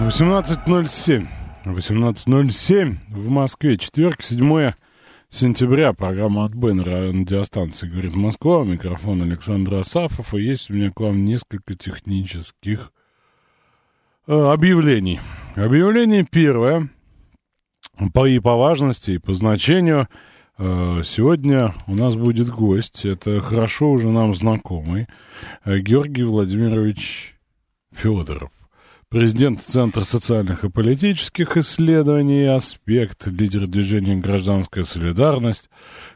18.07. 18.07 в Москве. Четверг, 7 сентября. Программа «Отбой» на радиостанции «Говорит Москва». Микрофон Александр Асафов. И есть у меня к вам несколько технических э, объявлений. Объявление первое. По, и по важности, и по значению. Э, сегодня у нас будет гость. Это хорошо уже нам знакомый. э, Георгий Владимирович Федоров президент Центра социальных и политических исследований, аспект, лидер движения «Гражданская солидарность»,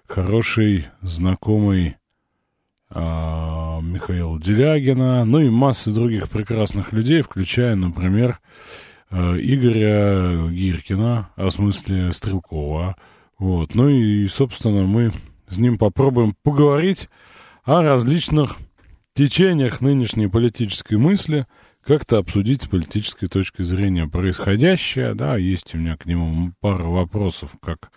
хороший знакомый а, Михаила Делягина, ну и массы других прекрасных людей, включая, например, а, Игоря Гиркина, а в смысле Стрелкова. Вот. Ну и, собственно, мы с ним попробуем поговорить о различных течениях нынешней политической мысли – как-то обсудить с политической точки зрения происходящее. Да, есть у меня к нему пара вопросов, как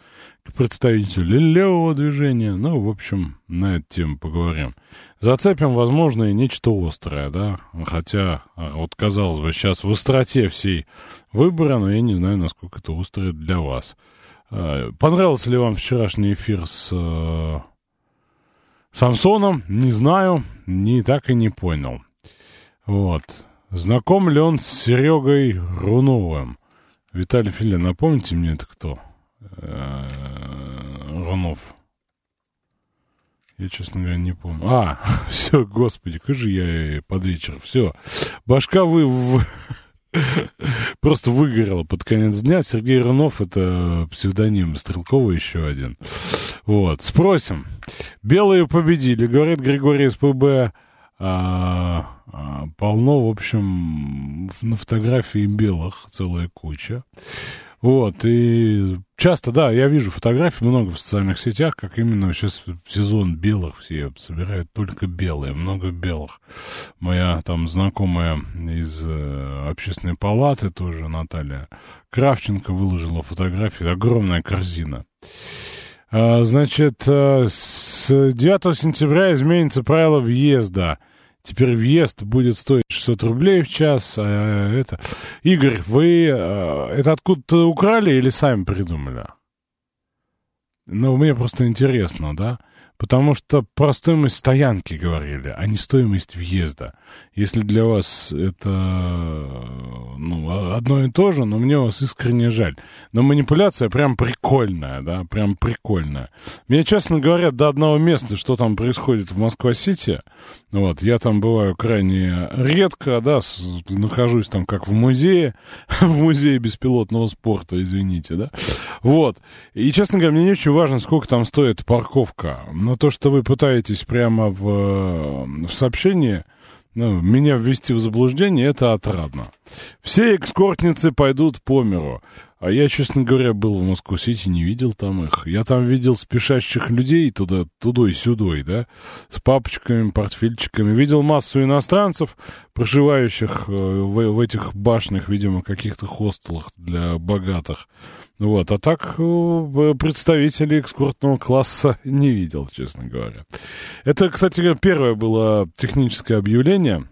к представителю левого движения. Ну, в общем, на эту тему поговорим. Зацепим, возможно, и нечто острое, да. Хотя, вот, казалось бы, сейчас в остроте всей выбора, но я не знаю, насколько это острое для вас. Понравился ли вам вчерашний эфир с э, Самсоном? Не знаю, не так и не понял. Вот. Знаком ли он с Серегой Руновым? Виталий Филин, напомните мне, это кто? Рунов. Я, честно говоря, не помню. А, все, господи, как же я под вечер. Все, башка вы... Просто выгорела под конец дня. Сергей Рунов — это псевдоним Стрелкова еще один. Вот, спросим. Белые победили, говорит Григорий СПБ. А, а, полно, в общем, на фотографии белых целая куча. Вот, и часто, да, я вижу фотографии много в социальных сетях, как именно сейчас сезон белых все собирают только белые, много белых. Моя там знакомая из э, общественной палаты тоже, Наталья Кравченко, выложила фотографии, огромная корзина. А, значит, э, с 9 сентября изменится правило въезда Теперь въезд будет стоить 600 рублей в час. А это... Игорь, вы э, это откуда-то украли или сами придумали? Ну, мне просто интересно, да? Потому что про стоимость стоянки говорили, а не стоимость въезда. Если для вас это ну, одно и то же, но мне вас искренне жаль. Но манипуляция прям прикольная, да, прям прикольная. Мне, честно говоря, до одного места, что там происходит в Москва-Сити, вот, я там бываю крайне редко, да, с, нахожусь там как в музее, в музее беспилотного спорта, извините, да, вот. И, честно говоря, мне не очень важно, сколько там стоит парковка, но то, что вы пытаетесь прямо в, в сообщении ну, меня ввести в заблуждение, это отрадно. Все экскортницы пойдут по миру. А я, честно говоря, был в Москву-Сити, не видел там их. Я там видел спешащих людей туда, тудой сюдой, да, с папочками, портфельчиками. Видел массу иностранцев, проживающих э, в, в этих башнях, видимо, каких-то хостелах для богатых. Вот, а так э, представителей экскуртного класса не видел, честно говоря. Это, кстати, первое было техническое объявление.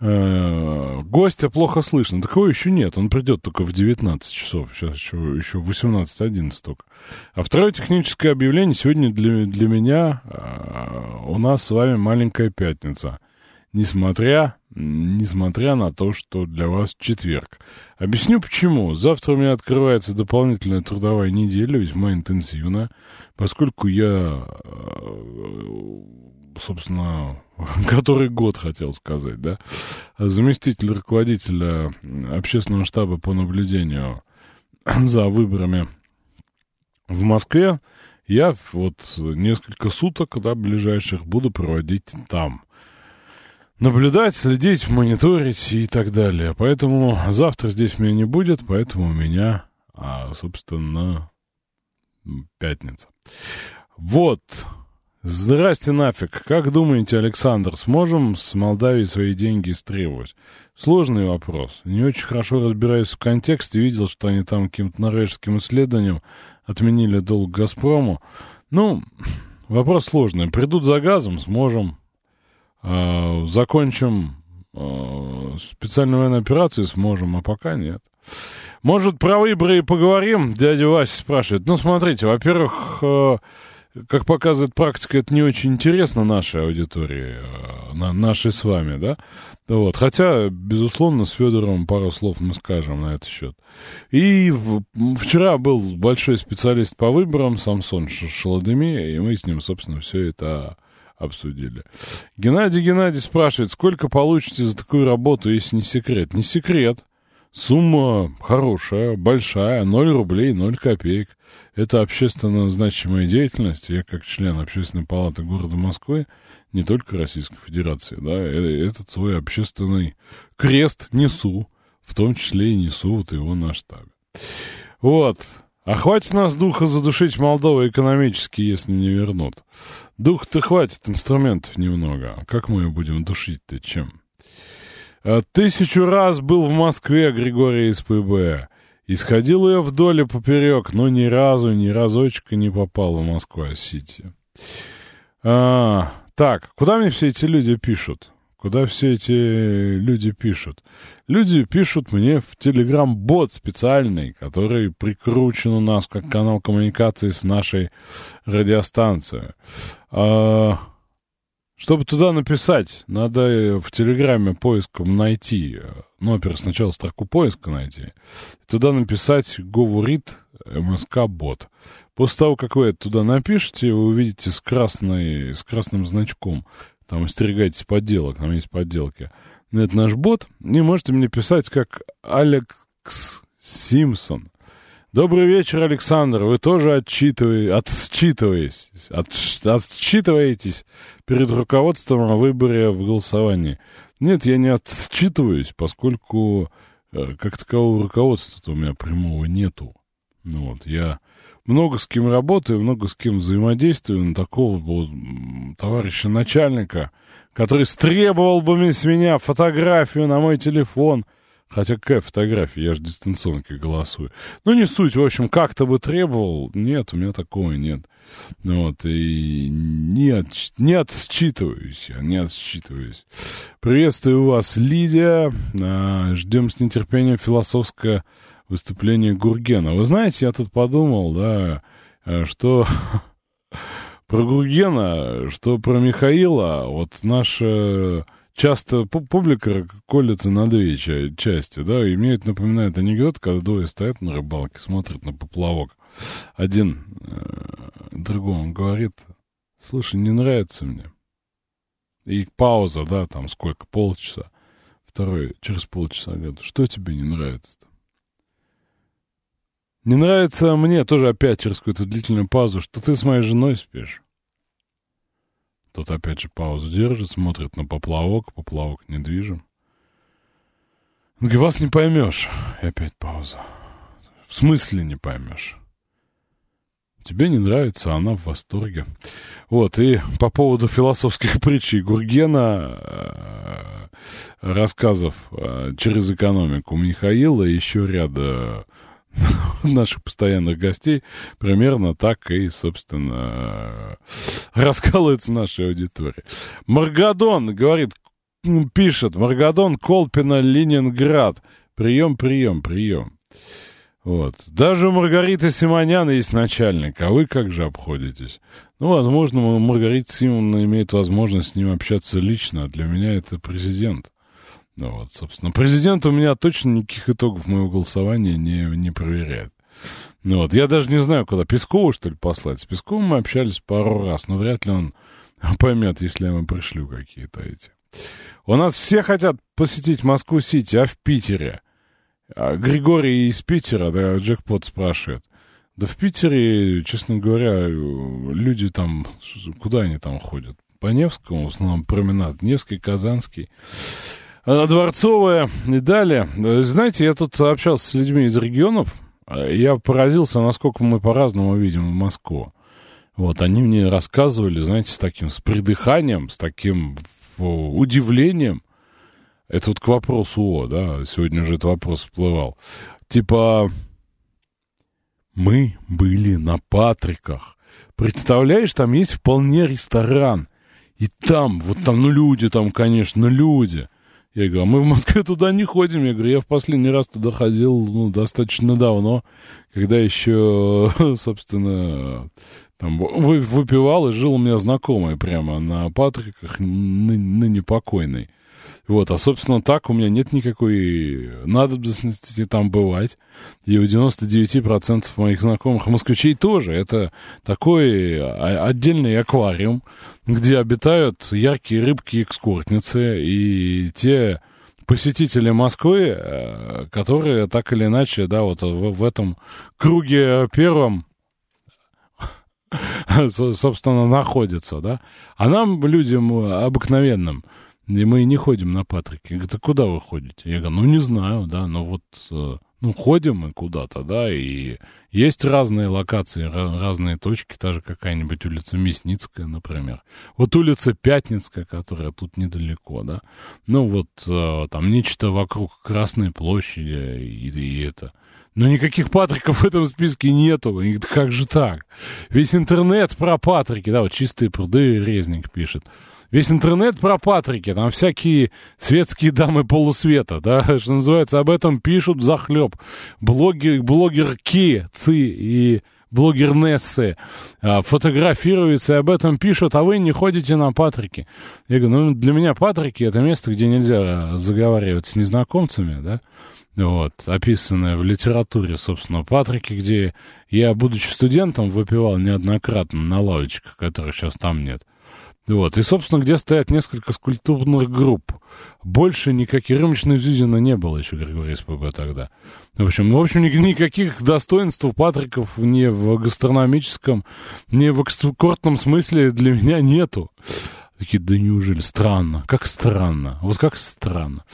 Э, гостя плохо слышно. Такого еще нет. Он придет только в 19 часов. Сейчас еще, еще 18.11 только. А второе техническое объявление сегодня для, для меня э, у нас с вами маленькая пятница несмотря, несмотря на то, что для вас четверг. Объясню почему. Завтра у меня открывается дополнительная трудовая неделя, весьма интенсивная, поскольку я, э, собственно, который год хотел сказать, да, заместитель руководителя общественного штаба по наблюдению за выборами в Москве, я вот несколько суток, да, ближайших буду проводить там. Наблюдать, следить, мониторить и так далее. Поэтому завтра здесь меня не будет, поэтому у меня, а, собственно, пятница. Вот. Здрасте нафиг. Как думаете, Александр, сможем с Молдавии свои деньги истребовать? Сложный вопрос. Не очень хорошо разбираюсь в контексте. Видел, что они там каким-то норвежским исследованием отменили долг «Газпрому». Ну, вопрос сложный. Придут за газом, сможем. Э, закончим э, специальную военную операцию, сможем, а пока нет. Может, про выборы и поговорим? Дядя Вася спрашивает. Ну, смотрите, во-первых, э, как показывает практика, это не очень интересно нашей аудитории, на, нашей с вами, да? Вот. Хотя, безусловно, с Федором пару слов мы скажем на этот счет. И вчера был большой специалист по выборам, Самсон Шаладеми, и мы с ним, собственно, все это обсудили. Геннадий Геннадий спрашивает, сколько получите за такую работу, если не секрет? Не секрет. Сумма хорошая, большая, 0 рублей, 0 копеек. Это общественно значимая деятельность. Я как член Общественной палаты города Москвы, не только Российской Федерации, да, э, этот свой общественный крест несу, в том числе и несу вот его на штабе. Вот. А хватит нас духа задушить Молдову экономически, если не вернут. Дух-то хватит, инструментов немного. Как мы ее будем душить-то чем? А тысячу раз был в Москве Григорий из ПБ. Исходил я вдоль и поперек, но ни разу, ни разочка не попал в Москва-Сити. А, так, куда мне все эти люди пишут? Куда все эти люди пишут? Люди пишут мне в Телеграм-бот специальный, который прикручен у нас как канал коммуникации с нашей радиостанцией. А, чтобы туда написать, надо в Телеграме поиском найти. Ну, во-первых, сначала строку поиска найти. Туда написать «Говорит МСК-бот». После того, как вы это туда напишете, вы увидите с, красной, с красным значком. Там остерегайтесь подделок, там есть подделки. Это наш бот. И можете мне писать как Алекс Симпсон. Добрый вечер, Александр. Вы тоже отсчитываетесь, от, отсчитываетесь перед руководством о выборе в голосовании. Нет, я не отсчитываюсь, поскольку э, как такового руководства-то у меня прямого нету. Ну, вот, я много с кем работаю, много с кем взаимодействую, на такого вот товарища начальника, который стребовал бы с меня фотографию на мой телефон — Хотя какая фотография, я же дистанционкой голосую. Ну, не суть, в общем, как-то бы требовал. Нет, у меня такого нет. Вот, и не, от, не отсчитываюсь я, не отсчитываюсь. Приветствую вас, Лидия. А, ждем с нетерпением философское выступление Гургена. Вы знаете, я тут подумал, да, э, что про Гургена, что про Михаила, вот наша часто публика колется на две части, да, и мне это напоминает анекдот, когда двое стоят на рыбалке, смотрят на поплавок. Один э, другому говорит, слушай, не нравится мне. И пауза, да, там сколько, полчаса. Второй через полчаса говорит, что тебе не нравится-то? Не нравится мне тоже опять через какую-то длительную паузу, что ты с моей женой спишь. Тот опять же паузу держит, смотрит на поплавок, поплавок недвижим. Он говорит, вас не поймешь. И опять пауза. В смысле не поймешь? Тебе не нравится, она в восторге. Вот, и по поводу философских притчей Гургена, э, рассказов э, через экономику Михаила и еще ряда наших постоянных гостей примерно так и, собственно, раскалывается наша аудитория. Маргадон говорит, пишет, Маргадон, Колпина, Ленинград. Прием, прием, прием. Вот. Даже у Маргариты Симоняна есть начальник, а вы как же обходитесь? Ну, возможно, Маргарита Симоновна имеет возможность с ним общаться лично. Для меня это президент. Ну вот, собственно, президент у меня точно никаких итогов моего голосования не, не проверяет. Ну вот, я даже не знаю, куда. Пескову, что ли, послать? С Песковым мы общались пару раз, но вряд ли он поймет, если я ему пришлю какие-то эти. У нас все хотят посетить Москву-Сити, а в Питере? А Григорий из Питера, да, джекпот спрашивает. Да в Питере, честно говоря, люди там, куда они там ходят? по Невскому, в основном променад Невский, Казанский. А, Дворцовая и далее. Знаете, я тут общался с людьми из регионов, я поразился, насколько мы по-разному видим Москву. Вот, они мне рассказывали, знаете, с таким, с придыханием, с таким удивлением. Это вот к вопросу о, да, сегодня уже этот вопрос всплывал. Типа, мы были на Патриках. Представляешь, там есть вполне ресторан. И там, вот там, ну люди там, конечно, люди. Я говорю, а мы в Москве туда не ходим. Я говорю, я в последний раз туда ходил ну, достаточно давно, когда еще, собственно, там выпивал и жил у меня знакомый прямо на Патриках, ны, ныне покойный. Вот, а, собственно, так у меня нет никакой надобности там бывать. И у 99% моих знакомых москвичей тоже. Это такой отдельный аквариум, где обитают яркие рыбки-экскортницы и те посетители Москвы, э, которые так или иначе, да, вот в, в этом круге первом собственно, находятся, да. А нам, людям обыкновенным, и мы не ходим на Патрике. Говорит, а куда вы ходите? Я говорю, ну, не знаю, да, но вот, э, ну, ходим мы куда-то, да, и есть разные локации, разные точки, та же какая-нибудь улица Мясницкая, например. Вот улица Пятницкая, которая тут недалеко, да. Ну, вот э, там нечто вокруг Красной площади и, и это. Но никаких Патриков в этом списке нету. Говорит, как же так? Весь интернет про Патрики, да, вот чистые пруды Резник пишет. Весь интернет про Патрики, там всякие светские дамы полусвета, да, что называется, об этом пишут захлеб. Блогер, блогерки ЦИ и блогернессы а, фотографируются и об этом пишут, а вы не ходите на Патрики. Я говорю, ну, для меня Патрики — это место, где нельзя заговаривать с незнакомцами, да, вот, описанное в литературе, собственно, Патрики, где я, будучи студентом, выпивал неоднократно на лавочках, которых сейчас там нет. Вот. И, собственно, где стоят несколько скульптурных групп. Больше никаких рюмочной Зюзина не было еще Григория СПБ тогда. В общем, в общем, никаких достоинств у Патриков ни в гастрономическом, ни в экскортном смысле для меня нету. Такие, да неужели? Странно. Как странно. Вот как странно.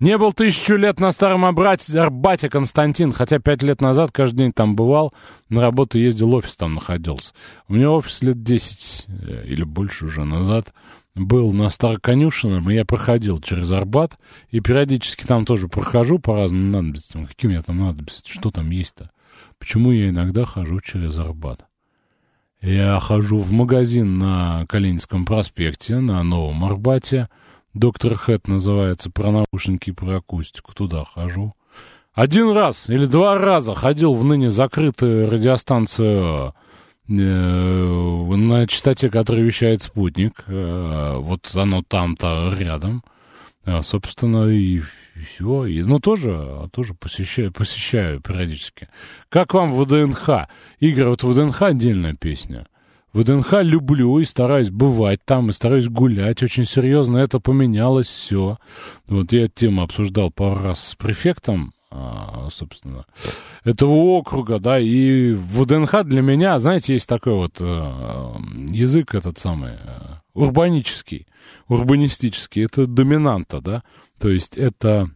Не был тысячу лет на старом Арбате, Арбате Константин, хотя пять лет назад каждый день там бывал, на работу ездил, офис там находился. У меня офис лет десять э, или больше уже назад был на Староконюшином, и я проходил через Арбат, и периодически там тоже прохожу по разным надобностям. У меня там надобности? Что там есть-то? Почему я иногда хожу через Арбат? Я хожу в магазин на Калининском проспекте, на Новом Арбате. Доктор Хэт называется, про наушники и про акустику. Туда хожу. Один раз или два раза ходил в ныне закрытую радиостанцию э, на частоте, которая вещает спутник. Э, вот оно там-то рядом. А, собственно, и и все. И, ну, тоже, тоже посещаю, посещаю периодически. Как вам ВДНХ? Игорь, вот ВДНХ отдельная песня. ВДНХ люблю и стараюсь бывать там, и стараюсь гулять. Очень серьезно это поменялось все. Вот я тему обсуждал пару раз с префектом, а, собственно, этого округа, да, и ВДНХ для меня, знаете, есть такой вот э, язык этот самый, урбанический, урбанистический, это доминанта, да, то есть это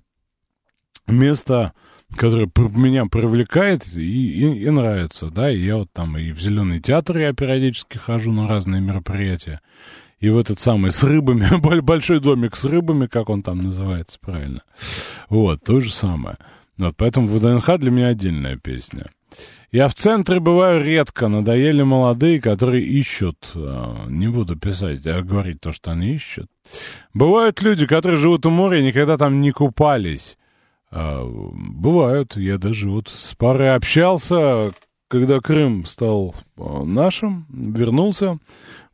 место, которое меня привлекает и, и, и нравится, да, и я вот там и в Зеленый театр я периодически хожу на разные мероприятия, и в этот самый с рыбами, большой домик с рыбами, как он там называется правильно, вот, то же самое. Вот, поэтому ВДНХ для меня отдельная песня. Я в центре бываю редко, надоели молодые, которые ищут. А, не буду писать, а говорить то, что они ищут. Бывают люди, которые живут у моря и никогда там не купались. А, бывают. Я даже вот с парой общался, когда Крым стал а, нашим, вернулся.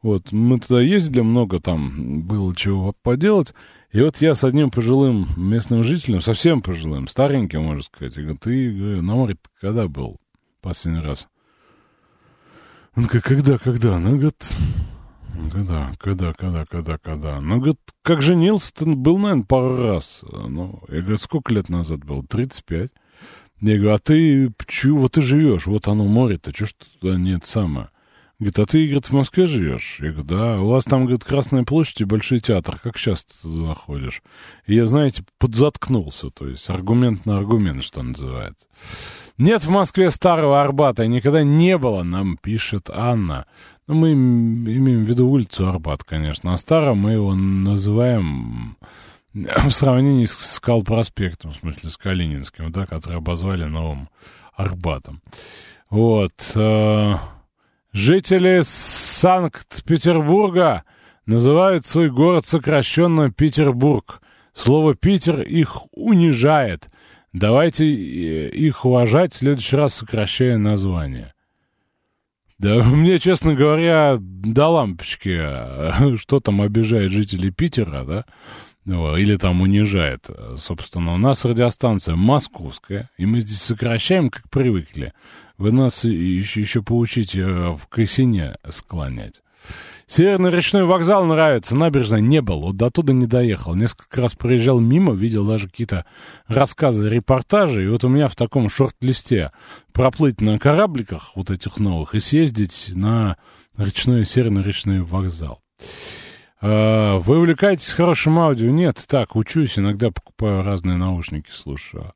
Вот, мы туда ездили, много там было чего поделать. И вот я с одним пожилым местным жителем, совсем пожилым, стареньким, можно сказать, я говорю, ты на море когда был? Последний раз? Он говорит, когда, когда? Ну, говорит, когда, когда, когда, когда, когда? Ну, говорит, как женился-то был, наверное, пару раз. Ну, я говорю, сколько лет назад был? 35. Я говорю, а ты, чего, ты живешь, вот оно море-то, что ж туда нет самое? Говорит, а ты, говорит, в Москве живешь? Я говорю, да. У вас там, говорит, Красная площадь и Большой театр. Как часто ты заходишь? И я, знаете, подзаткнулся. То есть аргумент на аргумент, что называется. Нет в Москве старого Арбата. Никогда не было, нам пишет Анна. Ну, мы имеем в виду улицу Арбат, конечно. А старым мы его называем в сравнении с Скал проспектом, в смысле с Калининским, да, который обозвали новым Арбатом. Вот. Э, жители Санкт-Петербурга называют свой город сокращенно Петербург. Слово «Питер» их унижает. Давайте э, их уважать, в следующий раз сокращая название. Да, мне, честно говоря, до лампочки, что там обижает жителей Питера, да? или там унижает. Собственно, у нас радиостанция московская, и мы здесь сокращаем, как привыкли. Вы нас еще, еще поучите в Косине склонять. Северный речной вокзал нравится, набережная не был, вот до туда не доехал. Несколько раз проезжал мимо, видел даже какие-то рассказы, репортажи, и вот у меня в таком шорт-листе проплыть на корабликах вот этих новых и съездить на речной, северный речной вокзал. А, вы увлекаетесь хорошим аудио? Нет, так, учусь, иногда покупаю разные наушники, слушаю.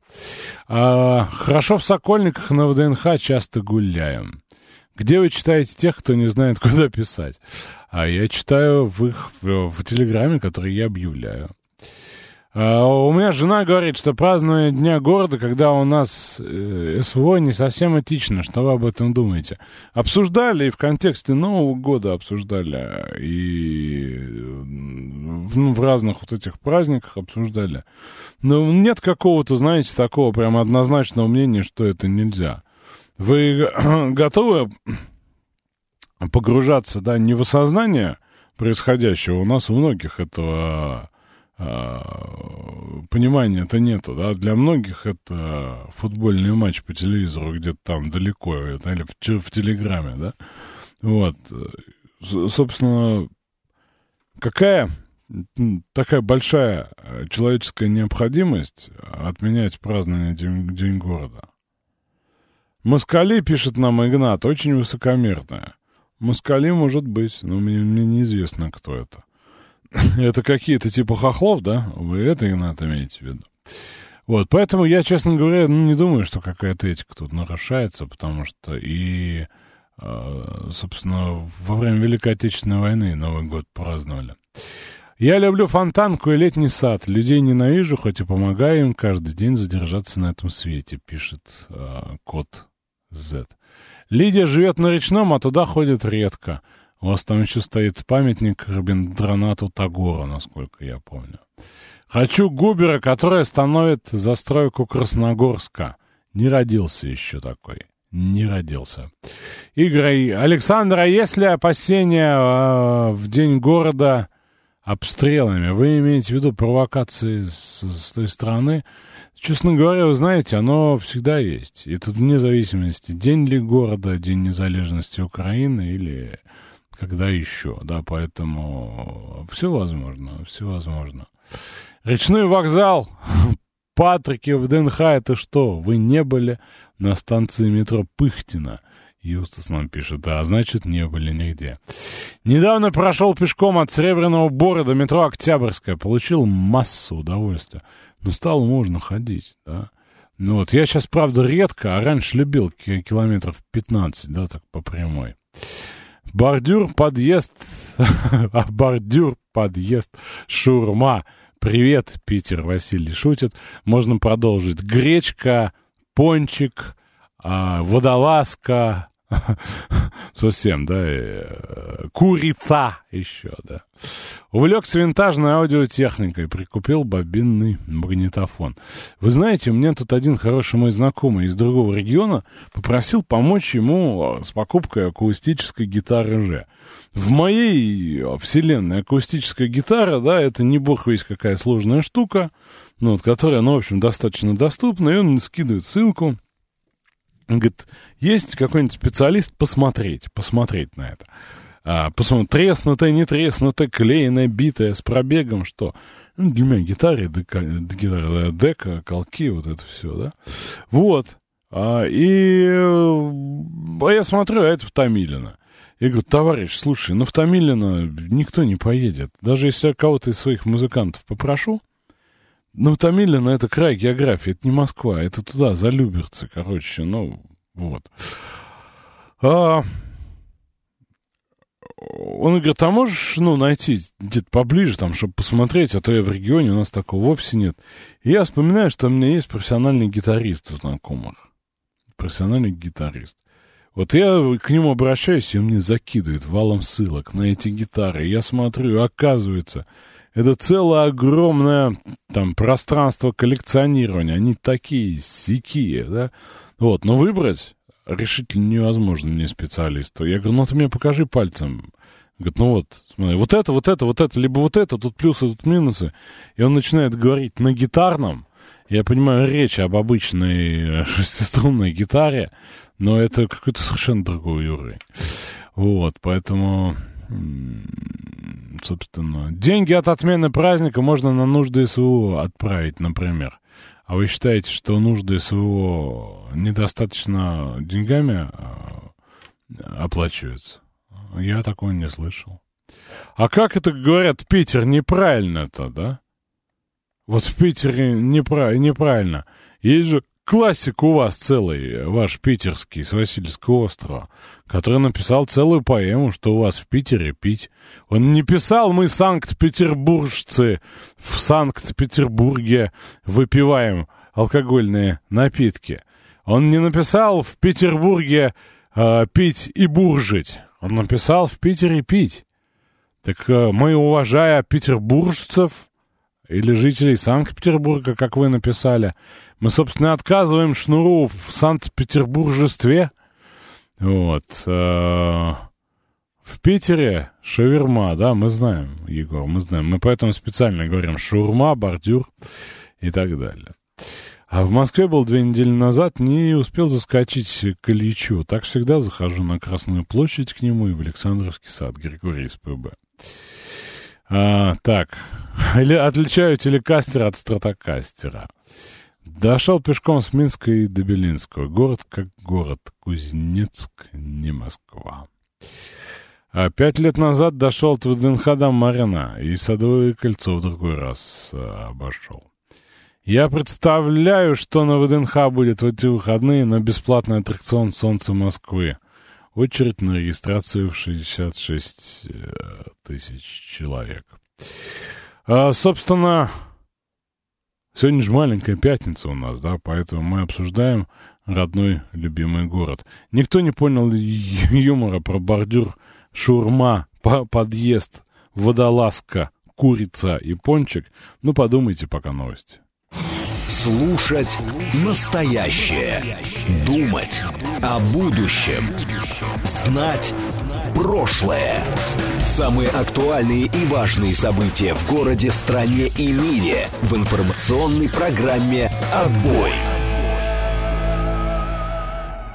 А, хорошо в Сокольниках на ВДНХ часто гуляем. Где вы читаете тех, кто не знает, куда писать? А я читаю в их в, в Телеграме, который я объявляю. А, у меня жена говорит, что празднование Дня города, когда у нас э, СВО, не совсем этично. Что вы об этом думаете? Обсуждали и в контексте Нового года обсуждали, и ну, в разных вот этих праздниках обсуждали. Но нет какого-то, знаете, такого прям однозначного мнения, что это нельзя. Вы готовы погружаться, да, не в осознание происходящего? У нас у многих этого а, понимания это нету, да, для многих это футбольный матч по телевизору где-то там далеко, или в, в Телеграме, да, вот, собственно, какая такая большая человеческая необходимость отменять празднование День, День города? Москали, пишет нам Игнат, очень высокомерная. Москали может быть, но мне, мне неизвестно, кто это. это какие-то типа хохлов, да? Вы это, Игнат, имеете в виду? Вот, поэтому я, честно говоря, ну, не думаю, что какая-то этика тут нарушается, потому что и, э, собственно, во время Великой Отечественной войны Новый год праздновали. Я люблю фонтанку и летний сад. Людей ненавижу, хоть и помогаю им каждый день задержаться на этом свете, пишет э, кот Z. Лидия живет на речном, а туда ходит редко. У вас там еще стоит памятник Рабиндранату Тагора, насколько я помню. Хочу Губера, который остановит застройку Красногорска. Не родился еще такой. Не родился. Игорь Александр, а есть ли опасения э, в день города обстрелами? Вы имеете в виду провокации с, с той стороны? Честно говоря, вы знаете, оно всегда есть. И тут вне зависимости, день ли города, день незалежности Украины или когда еще, да, поэтому все возможно, все возможно. Речной вокзал, Патрики в ДНХ, это что, вы не были на станции метро Пыхтина? Юстас нам пишет, да, значит, не были нигде. Недавно прошел пешком от Серебряного Бора до метро Октябрьская, получил массу удовольствия. Ну, стало можно ходить, да. Ну вот, я сейчас, правда, редко, а раньше любил километров 15, да, так по прямой. Бордюр, подъезд, а бордюр, подъезд, шурма. Привет, Питер, Василий шутит. Можно продолжить. Гречка, пончик, а, водолазка, Совсем, да. Э, курица еще, да. Увлекся винтажной аудиотехникой, прикупил бобинный магнитофон. Вы знаете, у меня тут один хороший мой знакомый из другого региона попросил помочь ему с покупкой акустической гитары Ж. В моей вселенной акустическая гитара, да, это не бог весь какая сложная штука, ну, вот, которая, ну, в общем, достаточно доступна, и он скидывает ссылку, он говорит, есть какой-нибудь специалист посмотреть, посмотреть на это. А, посмотреть, треснутая, не треснутая, клеенная, битая, с пробегом, что? Ну, для меня гитара, дека, гитара, дека, колки, вот это все, да? Вот. А, и а я смотрю, а это в Томилино. Я говорю, товарищ, слушай, ну в Томилино никто не поедет. Даже если я кого-то из своих музыкантов попрошу, ну, Томилино это край географии, это не Москва, это туда, за Люберцы, короче, ну, вот. А, он говорит, а можешь, ну, найти где-то поближе, там, чтобы посмотреть, а то я в регионе, у нас такого вовсе нет. И я вспоминаю, что у меня есть профессиональный гитарист у знакомых. Профессиональный гитарист. Вот я к нему обращаюсь, и он мне закидывает валом ссылок на эти гитары. Я смотрю, оказывается, это целое огромное там пространство коллекционирования. Они такие сякие, да? Вот, но выбрать решительно невозможно мне специалисту. Я говорю, ну ты мне покажи пальцем. Говорит, ну вот, смотри, вот это, вот это, вот это, либо вот это, тут плюсы, тут минусы. И он начинает говорить на гитарном. Я понимаю, речь об обычной шестиструнной гитаре, но это какой-то совершенно другой уровень. Вот, поэтому, собственно, деньги от отмены праздника можно на нужды СВО отправить, например. А вы считаете, что нужды СВО недостаточно деньгами а, оплачиваются? Я такого не слышал. А как это говорят, Питер неправильно-то, да? Вот в Питере неправ... неправильно. Есть же классик у вас целый, ваш питерский, с Васильевского острова, который написал целую поэму, что у вас в Питере пить. Он не писал «Мы, санкт-петербуржцы, в Санкт-Петербурге выпиваем алкогольные напитки». Он не написал «В Петербурге э, пить и буржить». Он написал «В Питере пить». Так э, мы, уважая петербуржцев или жителей Санкт-Петербурга, как вы написали, мы, собственно, отказываем Шнуру в Санкт-Петербуржестве. Вот. Э, в Питере шаверма, да, мы знаем, Егор, мы знаем. Мы поэтому специально говорим шаурма, бордюр и так далее. А в Москве был две недели назад, не успел заскочить к Ильичу. Так всегда захожу на Красную площадь к нему и в Александровский сад, Григорий СПБ. А, так, отличаю телекастера от стратокастера. Дошел пешком с Минска и до Белинского. Город как город. Кузнецк, не Москва. А пять лет назад дошел от ВДНХ до Марина и Садовое кольцо в другой раз а, обошел. Я представляю, что на ВДНХ будет в эти выходные на бесплатный аттракцион «Солнце Москвы». Очередь на регистрацию в 66 э, тысяч человек. А, собственно, Сегодня же маленькая пятница у нас, да, поэтому мы обсуждаем родной любимый город. Никто не понял юмора про бордюр, шурма, подъезд, водолазка, курица и пончик. Ну, подумайте пока новости. Слушать настоящее. Думать о будущем. Знать прошлое. Самые актуальные и важные события в городе, стране и мире в информационной программе «Отбой».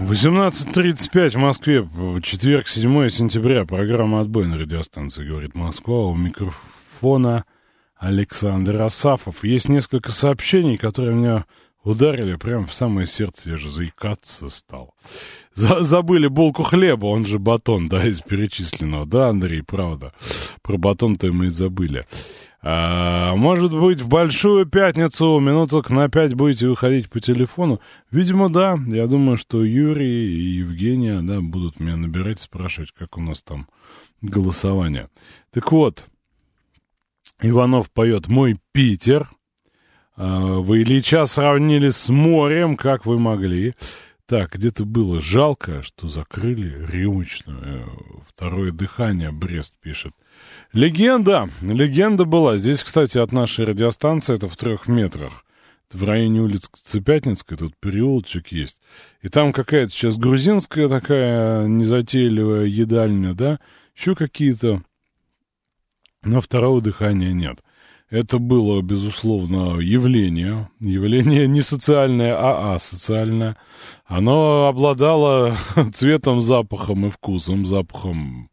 18.35 в Москве, четверг, 7 сентября, программа «Отбой» на радиостанции «Говорит Москва». У микрофона Александр Асафов. Есть несколько сообщений, которые меня ударили прямо в самое сердце, я же заикаться стал. За забыли булку хлеба, он же батон, да, из перечисленного. Да, Андрей, правда. Про батон-то мы и забыли. А, может быть, в Большую Пятницу минуток на пять будете выходить по телефону? Видимо, да. Я думаю, что Юрий и Евгения, да, будут меня набирать, спрашивать, как у нас там голосование. Так вот, Иванов поет «Мой Питер». А, вы Ильича сравнили с морем, как вы могли. Так, где-то было жалко, что закрыли рюмочную. Второе дыхание, Брест пишет. Легенда, легенда была. Здесь, кстати, от нашей радиостанции, это в трех метрах. В районе улицы Цепятницкой тут переулочек есть. И там какая-то сейчас грузинская такая незатейливая едальня, да? Еще какие-то но второго дыхания нет. Это было, безусловно, явление. Явление не социальное, а асоциальное. Оно обладало цветом, запахом и вкусом, запахом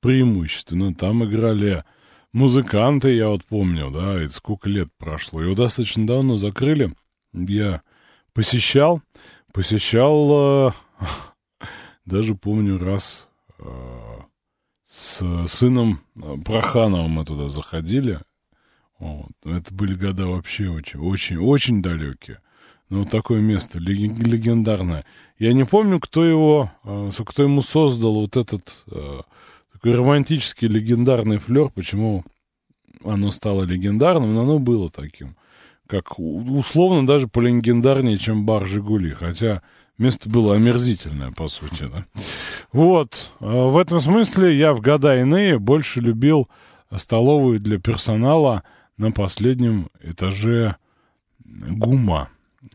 преимущественно. Там играли музыканты, я вот помню, да, это сколько лет прошло. Его достаточно давно закрыли. Я посещал, посещал, э, даже помню раз, э, с сыном Прохановым мы туда заходили. Вот. Это были года вообще очень, очень, очень далекие. Ну, такое место, легендарное. Я не помню, кто его, э, кто ему создал вот этот э, такой романтический легендарный флер, почему оно стало легендарным, но оно было таким. Как условно даже полегендарнее, чем бар «Жигули». Хотя место было омерзительное, по сути. Да? Вот. Э, в этом смысле я в года иные больше любил столовую для персонала на последнем этаже ГУМа.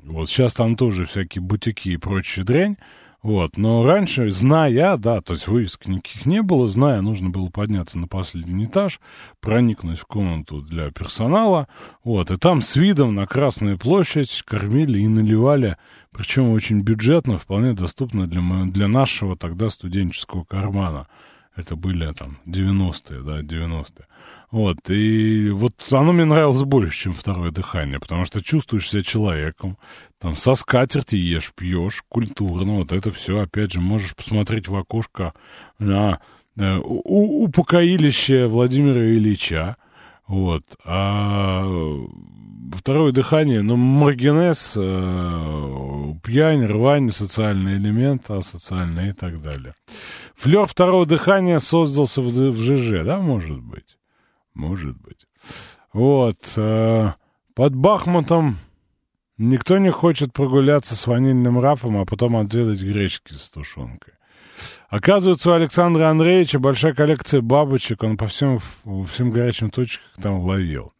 Вот сейчас там тоже всякие бутики и прочая дрянь. Вот, но раньше, зная, да, то есть вывесок никаких не было, зная, нужно было подняться на последний этаж, проникнуть в комнату для персонала, вот, и там с видом на Красную площадь кормили и наливали, причем очень бюджетно, вполне доступно для, для нашего тогда студенческого кармана. Это были там 90-е, да, 90-е. Вот, и вот оно мне нравилось больше, чем второе дыхание, потому что чувствуешь себя человеком, там, со скатерти ешь, пьешь, культурно, вот это все, опять же, можешь посмотреть в окошко на э, упокоилище Владимира Ильича, вот, а второе дыхание, ну, маргинез, э, пьянь, рвань, социальный элемент, асоциальный и так далее. Флер второго дыхания создался в, в ЖЖ, да, может быть? Может быть. Вот. Э, под Бахмутом никто не хочет прогуляться с ванильным рафом, а потом отведать гречки с тушенкой. Оказывается, у Александра Андреевича большая коллекция бабочек, он по всем, всем горячим точкам там ловил.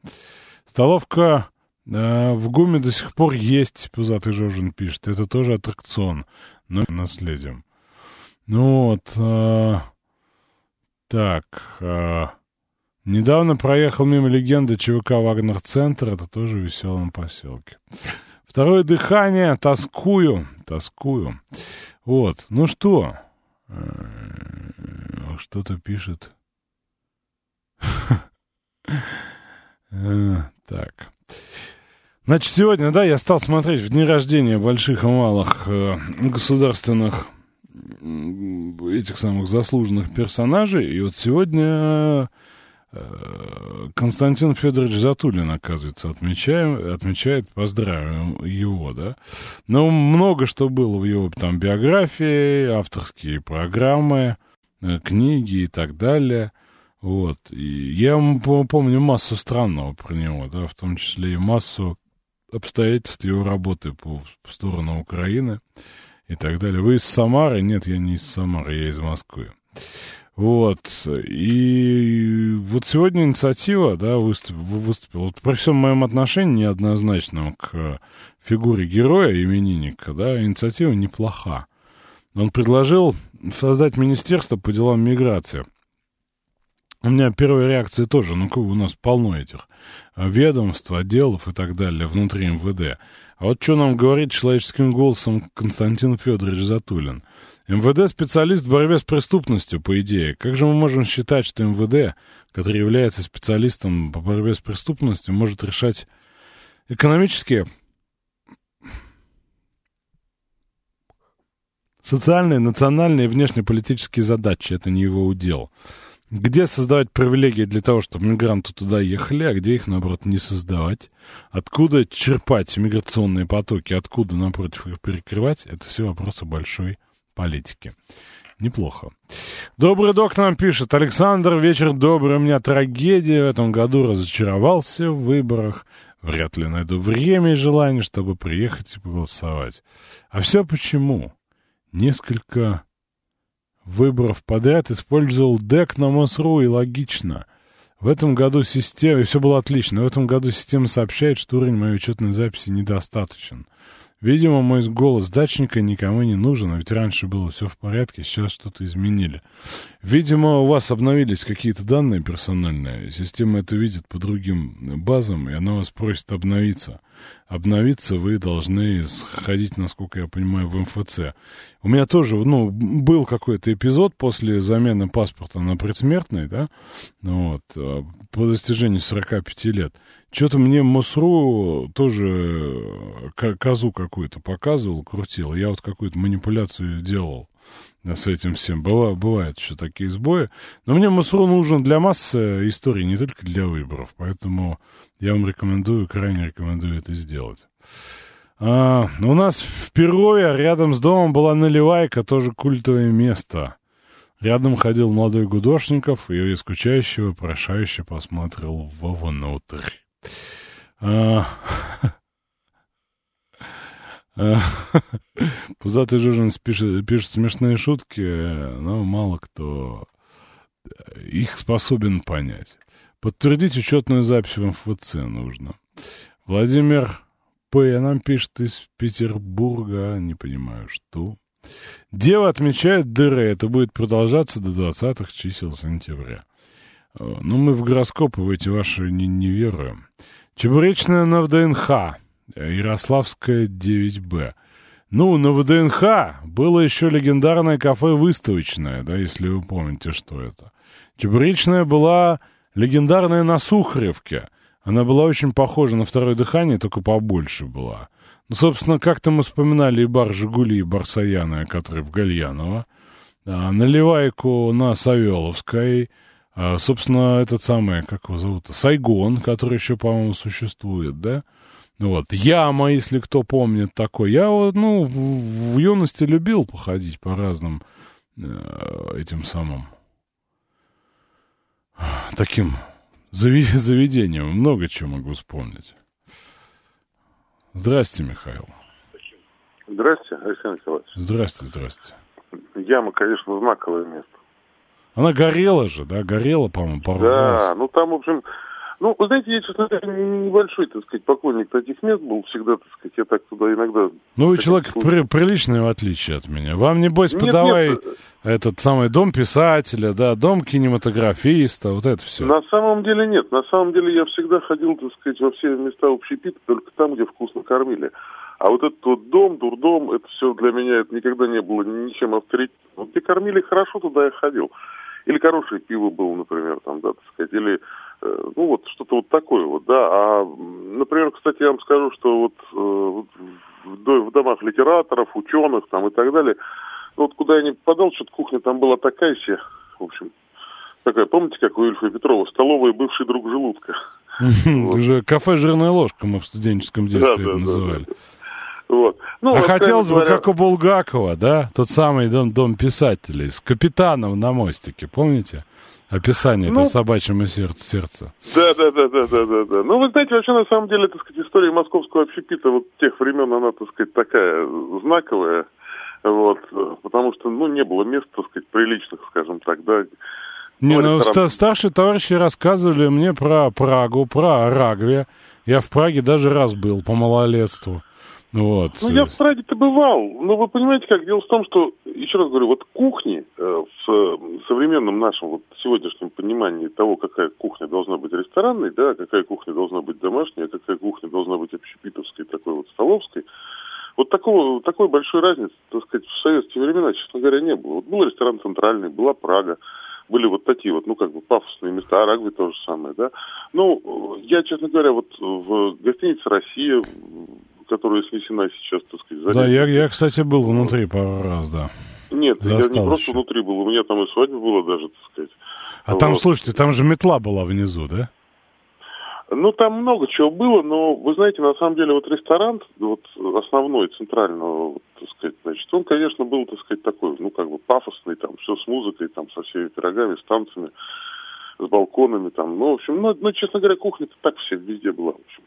Столовка в ГУМе до сих пор есть, Пузатый Жожин пишет. Это тоже аттракцион, но наследием. Ну вот, э, так, э, Недавно проехал мимо легенды ЧВК «Вагнер-центр», это тоже в веселом поселке. Второе дыхание, тоскую, тоскую. Вот, ну что, э, что-то пишет. Э, так. Значит, сегодня, да, я стал смотреть в дни рождения больших и малых э, государственных этих самых заслуженных персонажей. И вот сегодня Константин Федорович Затулин, оказывается, отмечаем, отмечает, поздравим его, да. Но много что было в его там биографии, авторские программы, э, книги и так далее. Вот. И я помню массу странного про него, да, в том числе и массу обстоятельств его работы по, по сторону Украины и так далее. Вы из Самары? Нет, я не из Самары, я из Москвы. Вот. И вот сегодня инициатива, да, выступила, выступила вот при всем моем отношении неоднозначном к фигуре героя, именинника, да, инициатива неплоха. Он предложил создать министерство по делам миграции. У меня первая реакция тоже, ну, у нас полно этих ведомств, отделов и так далее внутри МВД. А вот что нам говорит человеческим голосом Константин Федорович Затулин – МВД специалист в борьбе с преступностью, по идее. Как же мы можем считать, что МВД, который является специалистом по борьбе с преступностью, может решать экономические, социальные, национальные и внешнеполитические задачи? Это не его удел. Где создавать привилегии для того, чтобы мигранты туда ехали, а где их, наоборот, не создавать? Откуда черпать миграционные потоки, откуда, напротив, их перекрывать? Это все вопросы большой политики. Неплохо. Добрый док нам пишет. Александр, вечер добрый. У меня трагедия. В этом году разочаровался в выборах. Вряд ли найду время и желание, чтобы приехать и проголосовать. А все почему? Несколько выборов подряд использовал ДЭК на МОСРУ, и логично. В этом году система... И все было отлично. В этом году система сообщает, что уровень моей учетной записи недостаточен. Видимо, мой голос дачника никому не нужен, а ведь раньше было все в порядке, сейчас что-то изменили. Видимо, у вас обновились какие-то данные персональные, система это видит по другим базам, и она вас просит обновиться. Обновиться вы должны сходить, насколько я понимаю, в МФЦ. У меня тоже, ну, был какой-то эпизод после замены паспорта на предсмертный, да, вот, а, по достижении 45 лет. Что-то мне МОСРУ тоже козу какую-то показывал, крутил. Я вот какую-то манипуляцию делал. С этим всем. Быва, бывают еще такие сбои. Но мне МСРУ нужен для массы истории, не только для выборов. Поэтому я вам рекомендую, крайне рекомендую это сделать. А, у нас в Перове рядом с домом была наливайка, тоже культовое место. Рядом ходил молодой гудошников и скучающего, прошающе посмотрел вовнутрь. А... а Пузатый Жужин пишет, смешные шутки, но мало кто их способен понять. Подтвердить учетную запись в МФЦ нужно. Владимир П. нам пишет из Петербурга, не понимаю, что. Дева отмечает дыры, это будет продолжаться до 20-х чисел сентября. Э, ну, мы в гороскопы в эти ваши не, не веруем. Чебуречная на ВДНХ, Ярославская 9Б. Ну, на ВДНХ было еще легендарное кафе «Выставочное», да, если вы помните, что это. Чебуречная была легендарная на Сухаревке. Она была очень похожа на второе дыхание, только побольше была. Ну, собственно, как-то мы вспоминали и бар «Жигули», и бар «Саяна», который в Гальяново. А, наливайку на Савеловской. А, собственно, этот самый, как его зовут, Сайгон, который еще, по-моему, существует, да? Ну вот, Яма, если кто помнит такой. Я вот, ну, в, в юности любил походить по разным э, этим самым таким заведениям. Много чего могу вспомнить. Здрасте, Михаил. Здрасте, Александр Николаевич. Здрасте, здрасте. Яма, конечно, знаковое место. Она горела же, да? Горела, по-моему, пару да, раз. Да, ну там, в общем... Ну, вы знаете, я, честно говоря, небольшой, так сказать, поклонник таких мест был всегда, так сказать, я так туда иногда... Ну, вы человек при, приличный, в отличие от меня. Вам, небось, нет, подавай нет. этот самый дом писателя, да, дом кинематографиста, вот это все. На самом деле нет. На самом деле я всегда ходил, так сказать, во все места общепита, только там, где вкусно кормили. А вот этот вот дом, дурдом, это все для меня это никогда не было ничем авторитетом. Вот где кормили хорошо, туда я ходил. Или хорошее пиво было, например, там, да, так сказать, или, э, ну, вот что-то вот такое вот, да. А, например, кстати, я вам скажу, что вот э, в, в домах литераторов, ученых там и так далее, ну, вот куда я не попадал, что-то кухня там была такая себе, в общем, такая, помните, как у Ильфа Петрова, столовая бывший друг желудка. Кафе «Жирная ложка» мы в студенческом детстве это называли. Вот. Ну, а вот, хотелось бы, говоря... как у Булгакова, да, тот самый дом, дом писателей, с капитаном на мостике, помните? Описание ну, этого собачьему сердцу, сердца. Да, да, да, да, да, да, да. Ну, вы знаете, вообще, на самом деле, так сказать, история московского общепита вот тех времен, она, так сказать, такая знаковая, вот, потому что, ну, не было мест, так сказать, приличных, скажем так, да. Не, ну, ста- старшие товарищи рассказывали мне про Прагу, про Рагве. Я в Праге даже раз был по малолетству. Вот. Ну, я в Праге-то бывал. Но вы понимаете, как дело в том, что, еще раз говорю, вот кухни э, в современном нашем вот сегодняшнем понимании того, какая кухня должна быть ресторанной, да, какая кухня должна быть домашняя, какая кухня должна быть общепитовской, такой вот столовской, вот такого, такой большой разницы, так сказать, в советские времена, честно говоря, не было. Вот был ресторан центральный, была Прага, были вот такие вот, ну, как бы пафосные места, Арагви то же самое, да. Ну, я, честно говоря, вот в гостинице «Россия», которая снесена сейчас, так сказать. Да, я, я, кстати, был внутри пару раз, да. Нет, Застал я не просто еще. внутри был, у меня там и свадьба была даже, так сказать. А вот. там, слушайте, там же метла была внизу, да? Ну, там много чего было, но, вы знаете, на самом деле, вот ресторан, вот основной, центральный, вот, так сказать, значит, он, конечно, был, так сказать, такой, ну, как бы пафосный, там, все с музыкой, там, со всеми пирогами, с танцами, с балконами, там, ну, в общем, ну, ну честно говоря, кухня-то так все везде была, в общем.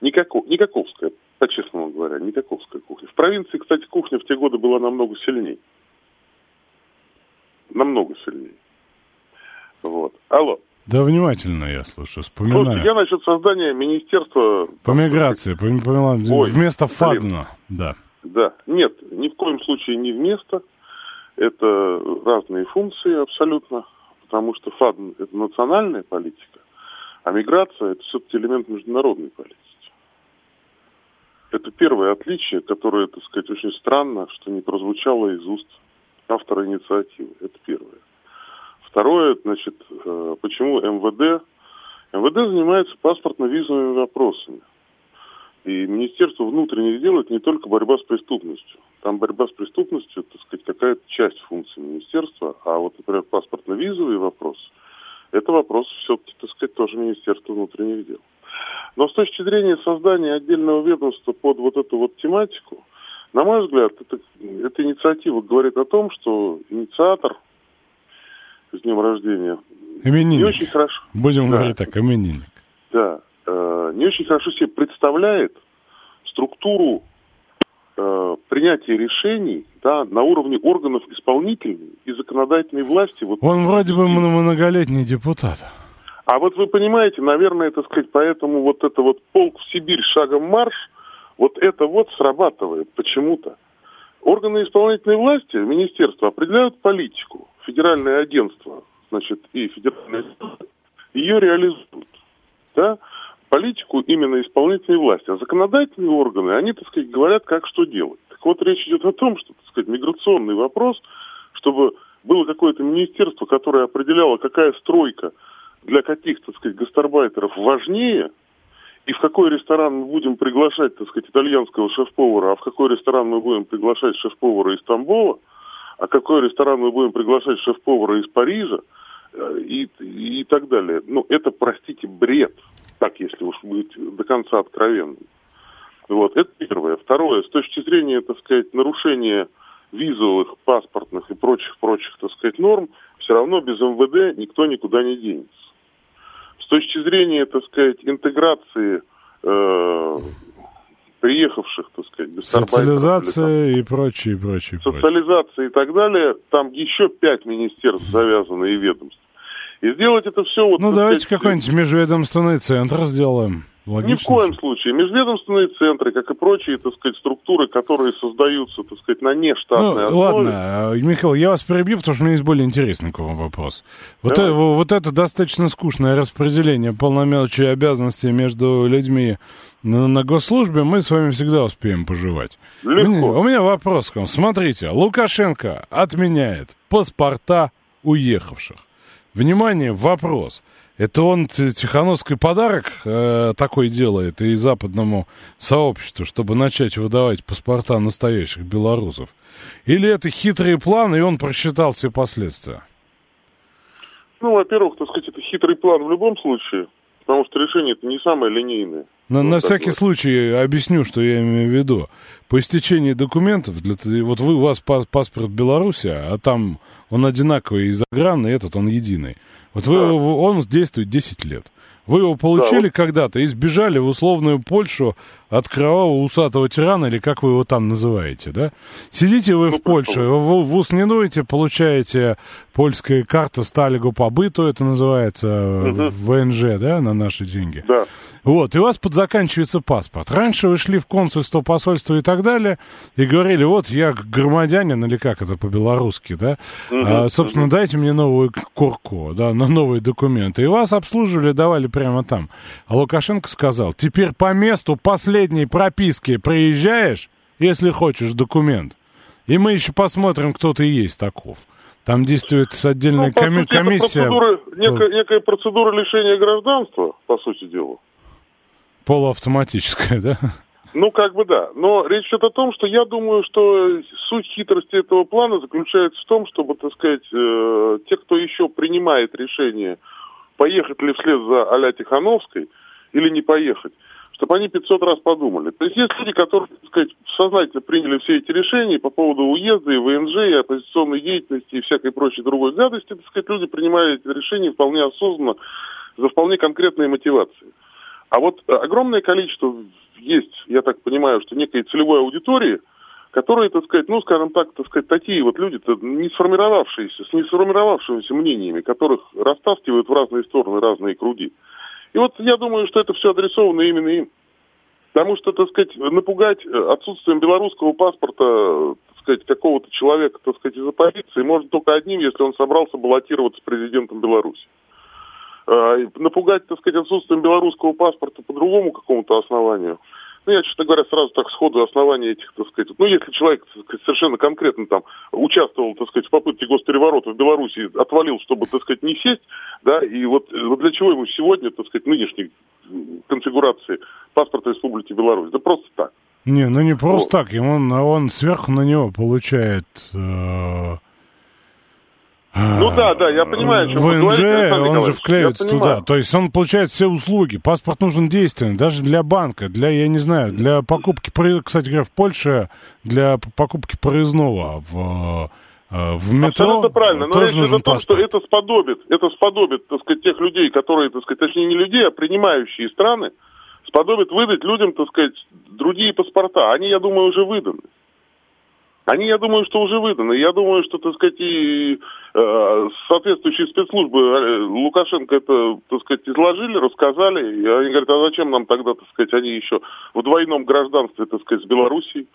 Никаков, никаковская, по-честному говоря, никаковская кухня. В провинции, кстати, кухня в те годы была намного сильнее. Намного сильнее. Вот. Алло. Да, внимательно я слушаю, вспоминаю. Слушайте, я насчет создания министерства... По миграции, по, по, Ой, вместо ФАДНа, да. Да, нет, ни в коем случае не вместо. Это разные функции абсолютно, потому что ФАДН – это национальная политика, а миграция – это все-таки элемент международной политики. Это первое отличие, которое, так сказать, очень странно, что не прозвучало из уст автора инициативы. Это первое. Второе, значит, э, почему МВД? МВД занимается паспортно-визовыми вопросами. И Министерство внутренних дел это не только борьба с преступностью. Там борьба с преступностью, так сказать, какая-то часть функции министерства, а вот, например, паспортно-визовый вопрос, это вопрос все-таки, так сказать, тоже Министерства внутренних дел. Но с точки зрения создания отдельного ведомства под вот эту вот тематику, на мой взгляд, это, эта инициатива говорит о том, что инициатор с днем рождения Именинник. не очень хорошо. Будем Да. говорить так, именинник. Да, э, не очень хорошо себе представляет структуру э, принятия решений да, на уровне органов исполнительной и законодательной власти. Вот, Он вроде бы мно- многолетний депутат. А вот вы понимаете, наверное, так сказать, поэтому вот это вот полк в Сибирь шагом марш, вот это вот срабатывает почему-то. Органы исполнительной власти, министерства определяют политику, федеральное агентство, значит, и федеральное ее реализуют. Да? Политику именно исполнительной власти. А законодательные органы, они, так сказать, говорят, как что делать. Так вот, речь идет о том, что, так сказать, миграционный вопрос, чтобы было какое-то министерство, которое определяло, какая стройка для каких, так сказать, гастарбайтеров важнее, и в какой ресторан мы будем приглашать, так сказать, итальянского шеф-повара, а в какой ресторан мы будем приглашать шеф-повара из Тамбова, а какой ресторан мы будем приглашать шеф-повара из Парижа, э, и, и так далее. Ну, это, простите, бред. Так, если уж быть до конца откровенным. Вот, это первое. Второе, с точки зрения, так сказать, нарушения визовых, паспортных и прочих-прочих, так сказать, норм, все равно без МВД никто никуда не денется. С точки зрения, так сказать, интеграции э, приехавших, так сказать, или там Социализация и прочее, и прочее, социализации и так далее, там еще пять министерств завязаны и ведомств. И сделать это все... Вот, Ну, давайте сказать, какой-нибудь межведомственный центр сделаем. Ни в Логично. коем случае. Межведомственные центры, как и прочие, так сказать, структуры, которые создаются, так сказать, на Ну, нештатной основе. ладно, э, Михаил, я вас перебью, потому что у меня есть более интересный к вам вопрос. Вот, Давай. э- вот это достаточно скучное распределение полномочий и обязанностей между людьми на, на госслужбе мы с вами всегда успеем пожевать. Легко. Мне- у меня вопрос к вам. Смотрите, Лукашенко отменяет паспорта уехавших. Внимание, вопрос. Это он Тихановский подарок э, такой делает и западному сообществу, чтобы начать выдавать паспорта настоящих белорусов? Или это хитрый план, и он просчитал все последствия? Ну, во-первых, так сказать, это хитрый план в любом случае, потому что решение это не самое линейное. На, Ну, на всякий случай объясню, что я имею в виду. По истечении документов, для, вот вы, у вас пас- паспорт Беларуси, а там он одинаковый и загранный, этот он единый. Вот вы, Да. он действует 10 лет. Вы его получили вот. когда-то и сбежали в условную Польшу от кровавого усатого тирана, или как вы его там называете, да? Сидите вы Ну, в Польше, в, в ус не дуете, получаете польская карта сталигу по быту, это называется Мгм. ВНЖ, да, на наши деньги. Да. Вот, и у вас подзаканчивается паспорт. Раньше вы шли в консульство, посольство и так далее, и говорили, вот я громадянин, или как это по-белорусски, да? А, собственно, дайте мне новую к- курку, да, на новые документы. И вас обслуживали, давали прямо там. А Лукашенко сказал, теперь по месту последней прописки приезжаешь, если хочешь документ. И мы еще посмотрим, кто ты есть таков. Там действует отдельная Ну, коми- сути, комиссия процедура- некая, некая процедура лишения гражданства, по сути дела. полуавтоматическая, да? Ну, как бы да. Но речь идет о том, что я думаю, что суть хитрости этого плана заключается в том, чтобы, так сказать, э, те, кто еще принимает решение, поехать ли вслед за а Тихановской или не поехать, чтобы они 500 раз подумали. То есть есть люди, которые, так сказать, сознательно приняли все эти решения по поводу уезда и ВНЖ, и оппозиционной деятельности и всякой прочей другой гадости, так сказать, люди принимали эти решения вполне осознанно, за вполне конкретные мотивации. А вот э, огромное количество есть, я так понимаю, что некой целевой аудитории, которые, так сказать, ну, скажем так, так сказать, такие вот люди, не сформировавшиеся, с не сформировавшимися мнениями, которых растаскивают в разные стороны разные круги. И вот я думаю, что это все адресовано именно им. Потому что, так сказать, напугать э, отсутствием белорусского паспорта, так сказать, какого-то человека, так сказать, из оппозиции может только одним, если он собрался баллотироваться президентом Беларуси. Э, Напугать, так сказать, отсутствием белорусского паспорта по другому какому-то основанию ну, я, честно говоря, сразу так сходу основания этих, так сказать, ну, если человек сказать, совершенно конкретно там участвовал, так сказать, в попытке госпереворота в Беларуси, отвалил, чтобы, так сказать, не сесть, да, и вот, вот для чего ему сегодня, так сказать, нынешней конфигурации паспорта Республики Беларусь? Да просто так. Не, ну не просто вот. так, ему, он сверху на него получает э, ну да, да, я понимаю, что ВНЖ, говорите, он же вклеивается туда. То есть он получает все услуги. Паспорт нужен действенный, даже для банка, для, я не знаю, для покупки, кстати говоря, в Польше, для покупки проездного в э, в метро Абсолютно правильно, но тоже речь идет о том, что это сподобит, это сподобит, так сказать, тех людей, которые, так сказать, точнее не людей, а принимающие страны, сподобит выдать людям, так сказать, другие паспорта. Они, я думаю, уже выданы. Они, я думаю, что уже выданы. Я думаю, что, так сказать, и э, соответствующие спецслужбы э, Лукашенко это, так сказать, изложили, рассказали. И они говорят, а зачем нам тогда, так сказать, они еще в двойном гражданстве, так сказать, с Белоруссией?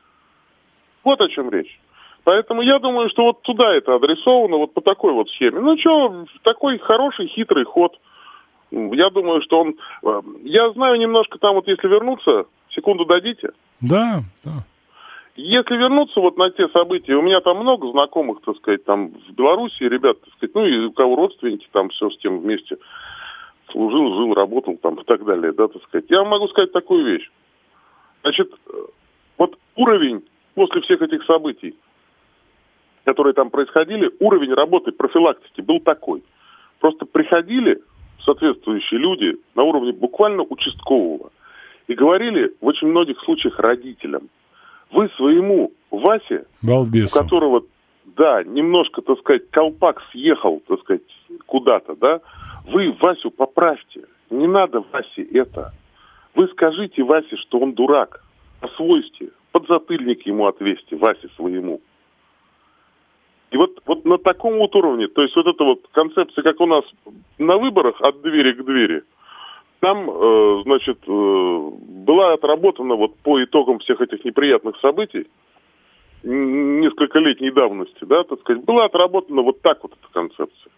Вот о чем речь. Поэтому я думаю, что вот туда это адресовано, вот по такой вот схеме. Ну что, такой хороший, хитрый ход. Я думаю, что он... Э, я знаю немножко там, вот если вернуться, секунду дадите? Да, да. Если вернуться вот на те события, у меня там много знакомых, так сказать, там в Беларуси, ребят, так сказать, ну и у кого родственники там все с тем вместе служил, жил, работал там и так далее, да, так сказать. Я могу сказать такую вещь. Значит, вот уровень после всех этих событий, которые там происходили, уровень работы профилактики был такой. Просто приходили соответствующие люди на уровне буквально участкового и говорили в очень многих случаях родителям – вы своему Васе, Балбесу. у которого, да, немножко, так сказать, колпак съехал, так сказать, куда-то, да, вы Васю поправьте. Не надо Васе это. Вы скажите Васе, что он дурак. Освойте. Подзатыльник ему отвесьте, Васе своему. И вот, вот на таком вот уровне, то есть вот эта вот концепция, как у нас на выборах от двери к двери – там, э, значит, э, была отработана вот по итогам всех этих неприятных событий, несколько летней давности, да, так сказать, была отработана вот так вот эта концепция.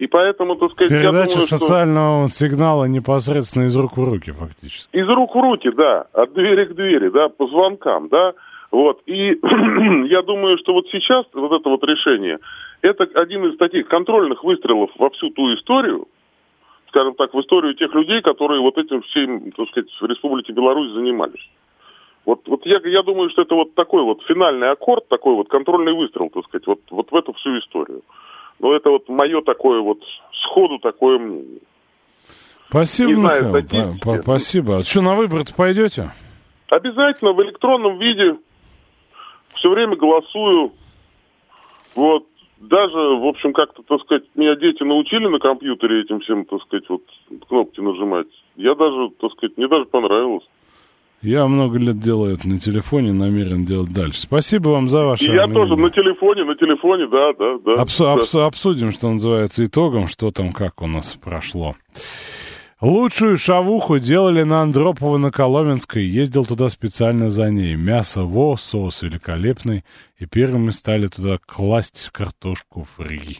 И поэтому, так сказать, Передача я думаю, социального что... сигнала непосредственно из рук в руки, фактически. Из рук в руки, да, от двери к двери, да, по звонкам, да, вот. И я думаю, что вот сейчас вот это вот решение, это один из таких контрольных выстрелов во всю ту историю, скажем так, в историю тех людей, которые вот этим всем, так сказать, в Республике Беларусь занимались. Вот, вот я, я думаю, что это вот такой вот финальный аккорд, такой вот контрольный выстрел, так сказать, вот, вот в эту всю историю. Но это вот мое такое вот сходу такое мнение. Спасибо, Не знаю, Михаил, спасибо. А что, на выборы-то пойдете? Обязательно в электронном виде. Все время голосую. Вот даже, в общем, как-то, так сказать, меня дети научили на компьютере этим всем, так сказать, вот кнопки нажимать. Я даже, так сказать, мне даже понравилось. Я много лет делаю это на телефоне, намерен делать дальше. Спасибо вам за ваше И я мнение. тоже на телефоне, на телефоне, да, да, да. Обсу- да. Обсу- обсудим, что называется, итогом, что там, как у нас прошло. Лучшую шавуху делали на Андропова на Коломенской. Ездил туда специально за ней. Мясо во, соус великолепный. И первыми стали туда класть картошку фри.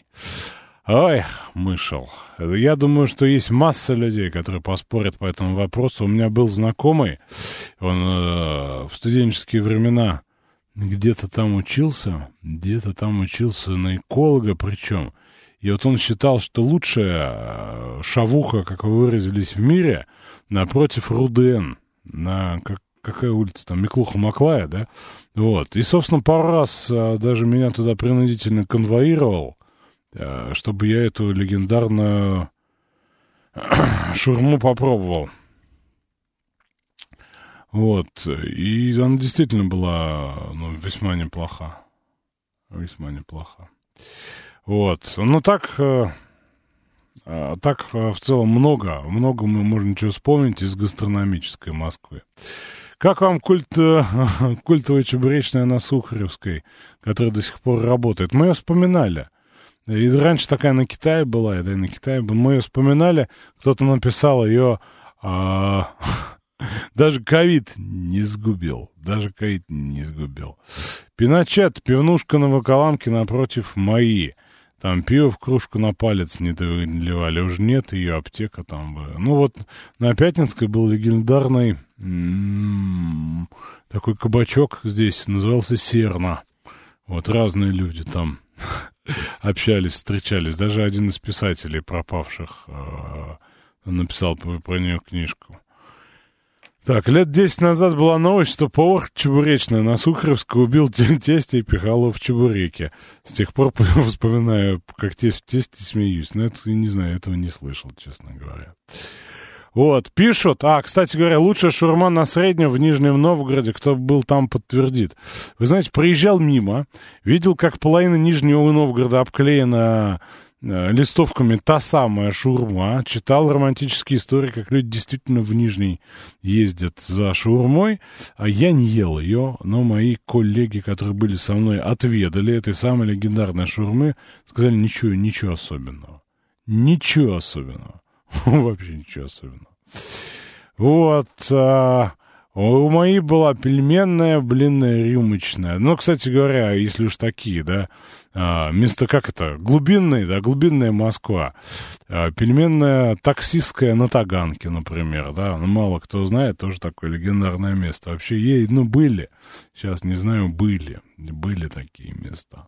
Ой, мышел. Я думаю, что есть масса людей, которые поспорят по этому вопросу. У меня был знакомый, он э, в студенческие времена где-то там учился, где-то там учился на эколога причем. И вот он считал, что лучшая э, шавуха, как вы выразились, в мире, напротив Руден, на как, какая улица там, Миклуха-Маклая, да? Вот. И, собственно, пару раз а, даже меня туда принудительно конвоировал, а, чтобы я эту легендарную шурму попробовал. Вот. И она действительно была ну, весьма неплоха. Весьма неплоха. Вот. Ну, так, э, э, так э, в целом много, много мы можем чего вспомнить из гастрономической Москвы. Как вам культ, культовая чебуречная на Сухаревской, которая до сих пор работает? Мы ее вспоминали. И раньше такая на Китае была, да и на Китае была. Мы ее вспоминали, кто-то написал ее... А, даже ковид не сгубил. Даже ковид не сгубил. Пиночет, пивнушка на Воколамке напротив мои. Там пиво в кружку на палец не доливали, уже нет ее, аптека там. бы. Ну вот на Пятницкой был легендарный м-м, такой кабачок здесь, назывался Серна. Вот разные люди там общались, встречались. Даже один из писателей пропавших э, написал про, про нее книжку. Так, лет десять назад была новость, что повар чебуречный на Сухаревской убил тестя и пихал в чебуреки. С тех пор вспоминаю, как тесть в тесте смеюсь. Но это, не знаю, этого не слышал, честно говоря. Вот, пишут. А, кстати говоря, лучшая шурма на среднем в Нижнем Новгороде. Кто был там, подтвердит. Вы знаете, проезжал мимо, видел, как половина Нижнего Новгорода обклеена листовками та самая шурма, читал романтические истории, как люди действительно в Нижний ездят за шурмой, а я не ел ее, но мои коллеги, которые были со мной, отведали этой самой легендарной шурмы, сказали ничего, ничего особенного. Ничего особенного. Вообще ничего особенного. Вот, а, у моей была пельменная, блинная, рюмочная. Ну, кстати говоря, если уж такие, да, место, как это, глубинная, да, глубинная Москва. А, пельменная таксистская на Таганке, например, да, ну, мало кто знает, тоже такое легендарное место. Вообще, ей, ну, были, сейчас не знаю, были, были такие места.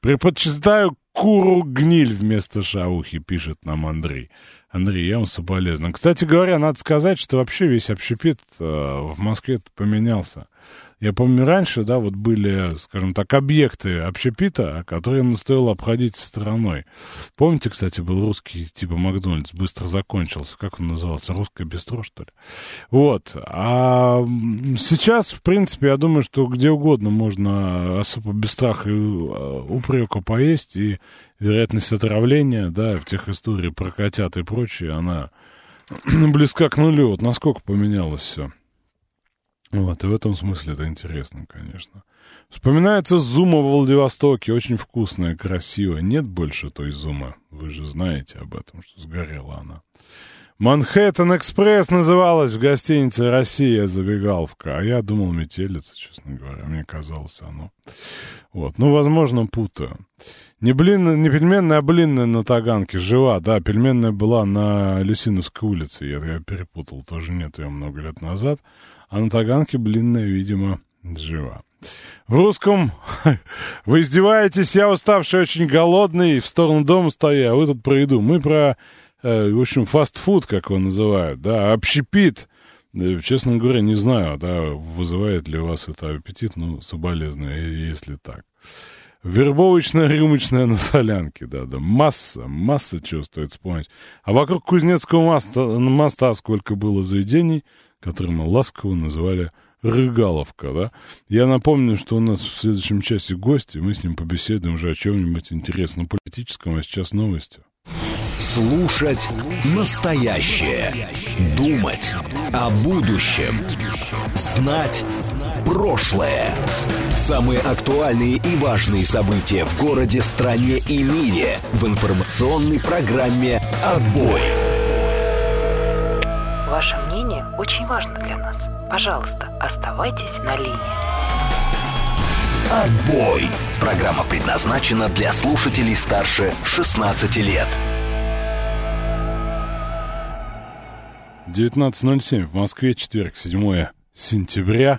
Предпочитаю куру гниль вместо шаухи, пишет нам Андрей. Андрей, я вам соболезную. Кстати говоря, надо сказать, что вообще весь общепит э, в Москве поменялся. Я помню, раньше, да, вот были, скажем так, объекты общепита, которые стоило обходить стороной. Помните, кстати, был русский типа Макдональдс, быстро закончился. Как он назывался? Русское бистро, что ли? Вот. А сейчас, в принципе, я думаю, что где угодно можно особо без страха и э, упрека поесть, и вероятность отравления, да, в тех историях про котят и прочее, она близка к нулю. Вот насколько поменялось все. Вот, и в этом смысле это интересно, конечно. Вспоминается зума в Владивостоке, очень вкусная, красивая. Нет больше той зумы, вы же знаете об этом, что сгорела она. Манхэттен Экспресс называлась в гостинице «Россия» забегаловка, а я думал метелица, честно говоря, мне казалось оно. Вот, ну, возможно, путаю. Не, блин, не пельменная, а блинная на Таганке, жива, да, пельменная была на Люсиновской улице, я, я перепутал, тоже нет ее много лет назад а на Таганке блинная, видимо, жива. В русском вы издеваетесь, я уставший, очень голодный, в сторону дома стою, а вы тут про еду. Мы про, э, в общем, фастфуд, как его называют, да, общепит. Честно говоря, не знаю, да, вызывает ли у вас это аппетит, ну, соболезную, если так. Вербовочная рюмочная на солянке, да, да, масса, масса чего стоит вспомнить. А вокруг Кузнецкого моста, моста сколько было заведений, который мы ласково называли Рыгаловка, да? Я напомню, что у нас в следующем часе гости, мы с ним побеседуем уже о чем-нибудь интересном политическом, а сейчас новости. Слушать настоящее. Думать о будущем. Знать прошлое. Самые актуальные и важные события в городе, стране и мире в информационной программе «Отбой». Ваше мнение очень важно для нас. Пожалуйста, оставайтесь на линии. Отбой! Программа предназначена для слушателей старше 16 лет. 19.07 в Москве, четверг, 7 сентября.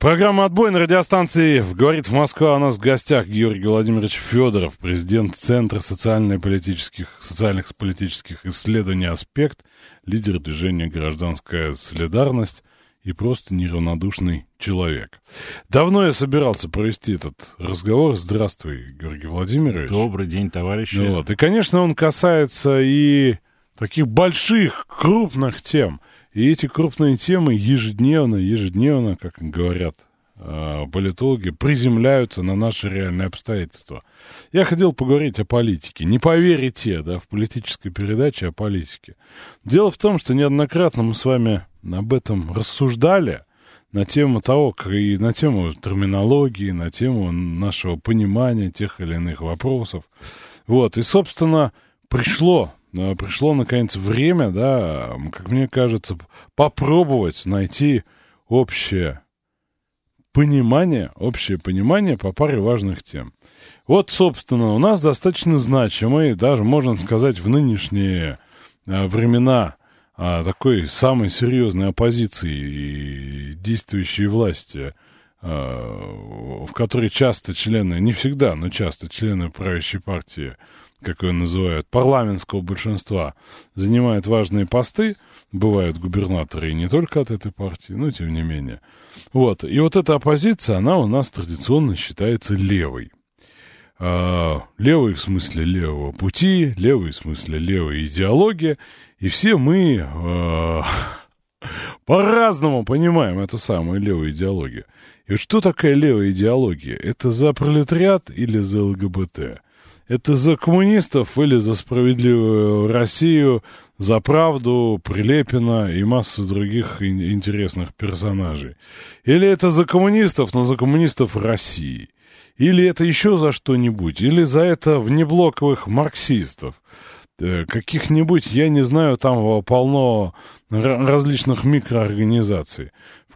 Программа «Отбой» на радиостанции «Говорит в Москва». У нас в гостях Георгий Владимирович Федоров, президент Центра социально-политических, социальных политических исследований «Аспект», лидер движения «Гражданская солидарность» и просто неравнодушный человек. Давно я собирался провести этот разговор. Здравствуй, Георгий Владимирович. Добрый день, товарищи. Ну, вот. И, конечно, он касается и таких больших, крупных тем – и эти крупные темы ежедневно, ежедневно, как говорят э, политологи, приземляются на наши реальные обстоятельства. Я хотел поговорить о политике. Не поверите, да, в политической передаче о политике. Дело в том, что неоднократно мы с вами об этом рассуждали, на тему того, и на тему терминологии, на тему нашего понимания тех или иных вопросов. Вот, и, собственно, пришло пришло, наконец, время, да, как мне кажется, попробовать найти общее понимание, общее понимание по паре важных тем. Вот, собственно, у нас достаточно значимый, даже, можно сказать, в нынешние а, времена а, такой самой серьезной оппозиции и действующей власти, а, в которой часто члены, не всегда, но часто члены правящей партии, как ее называют, парламентского большинства, занимают важные посты, бывают губернаторы и не только от этой партии, но тем не менее. Вот. И вот эта оппозиция, она у нас традиционно считается левой. А, левый в смысле левого пути, левый в смысле левой идеологии, и все мы а, по-разному понимаем эту самую левую идеологию. И что такая левая идеология? Это за пролетариат или за ЛГБТ? Это за коммунистов или за справедливую Россию, за правду, Прилепина и массу других интересных персонажей? Или это за коммунистов, но за коммунистов России? Или это еще за что-нибудь? Или за это внеблоковых марксистов? Э, каких-нибудь, я не знаю, там полно различных микроорганизаций,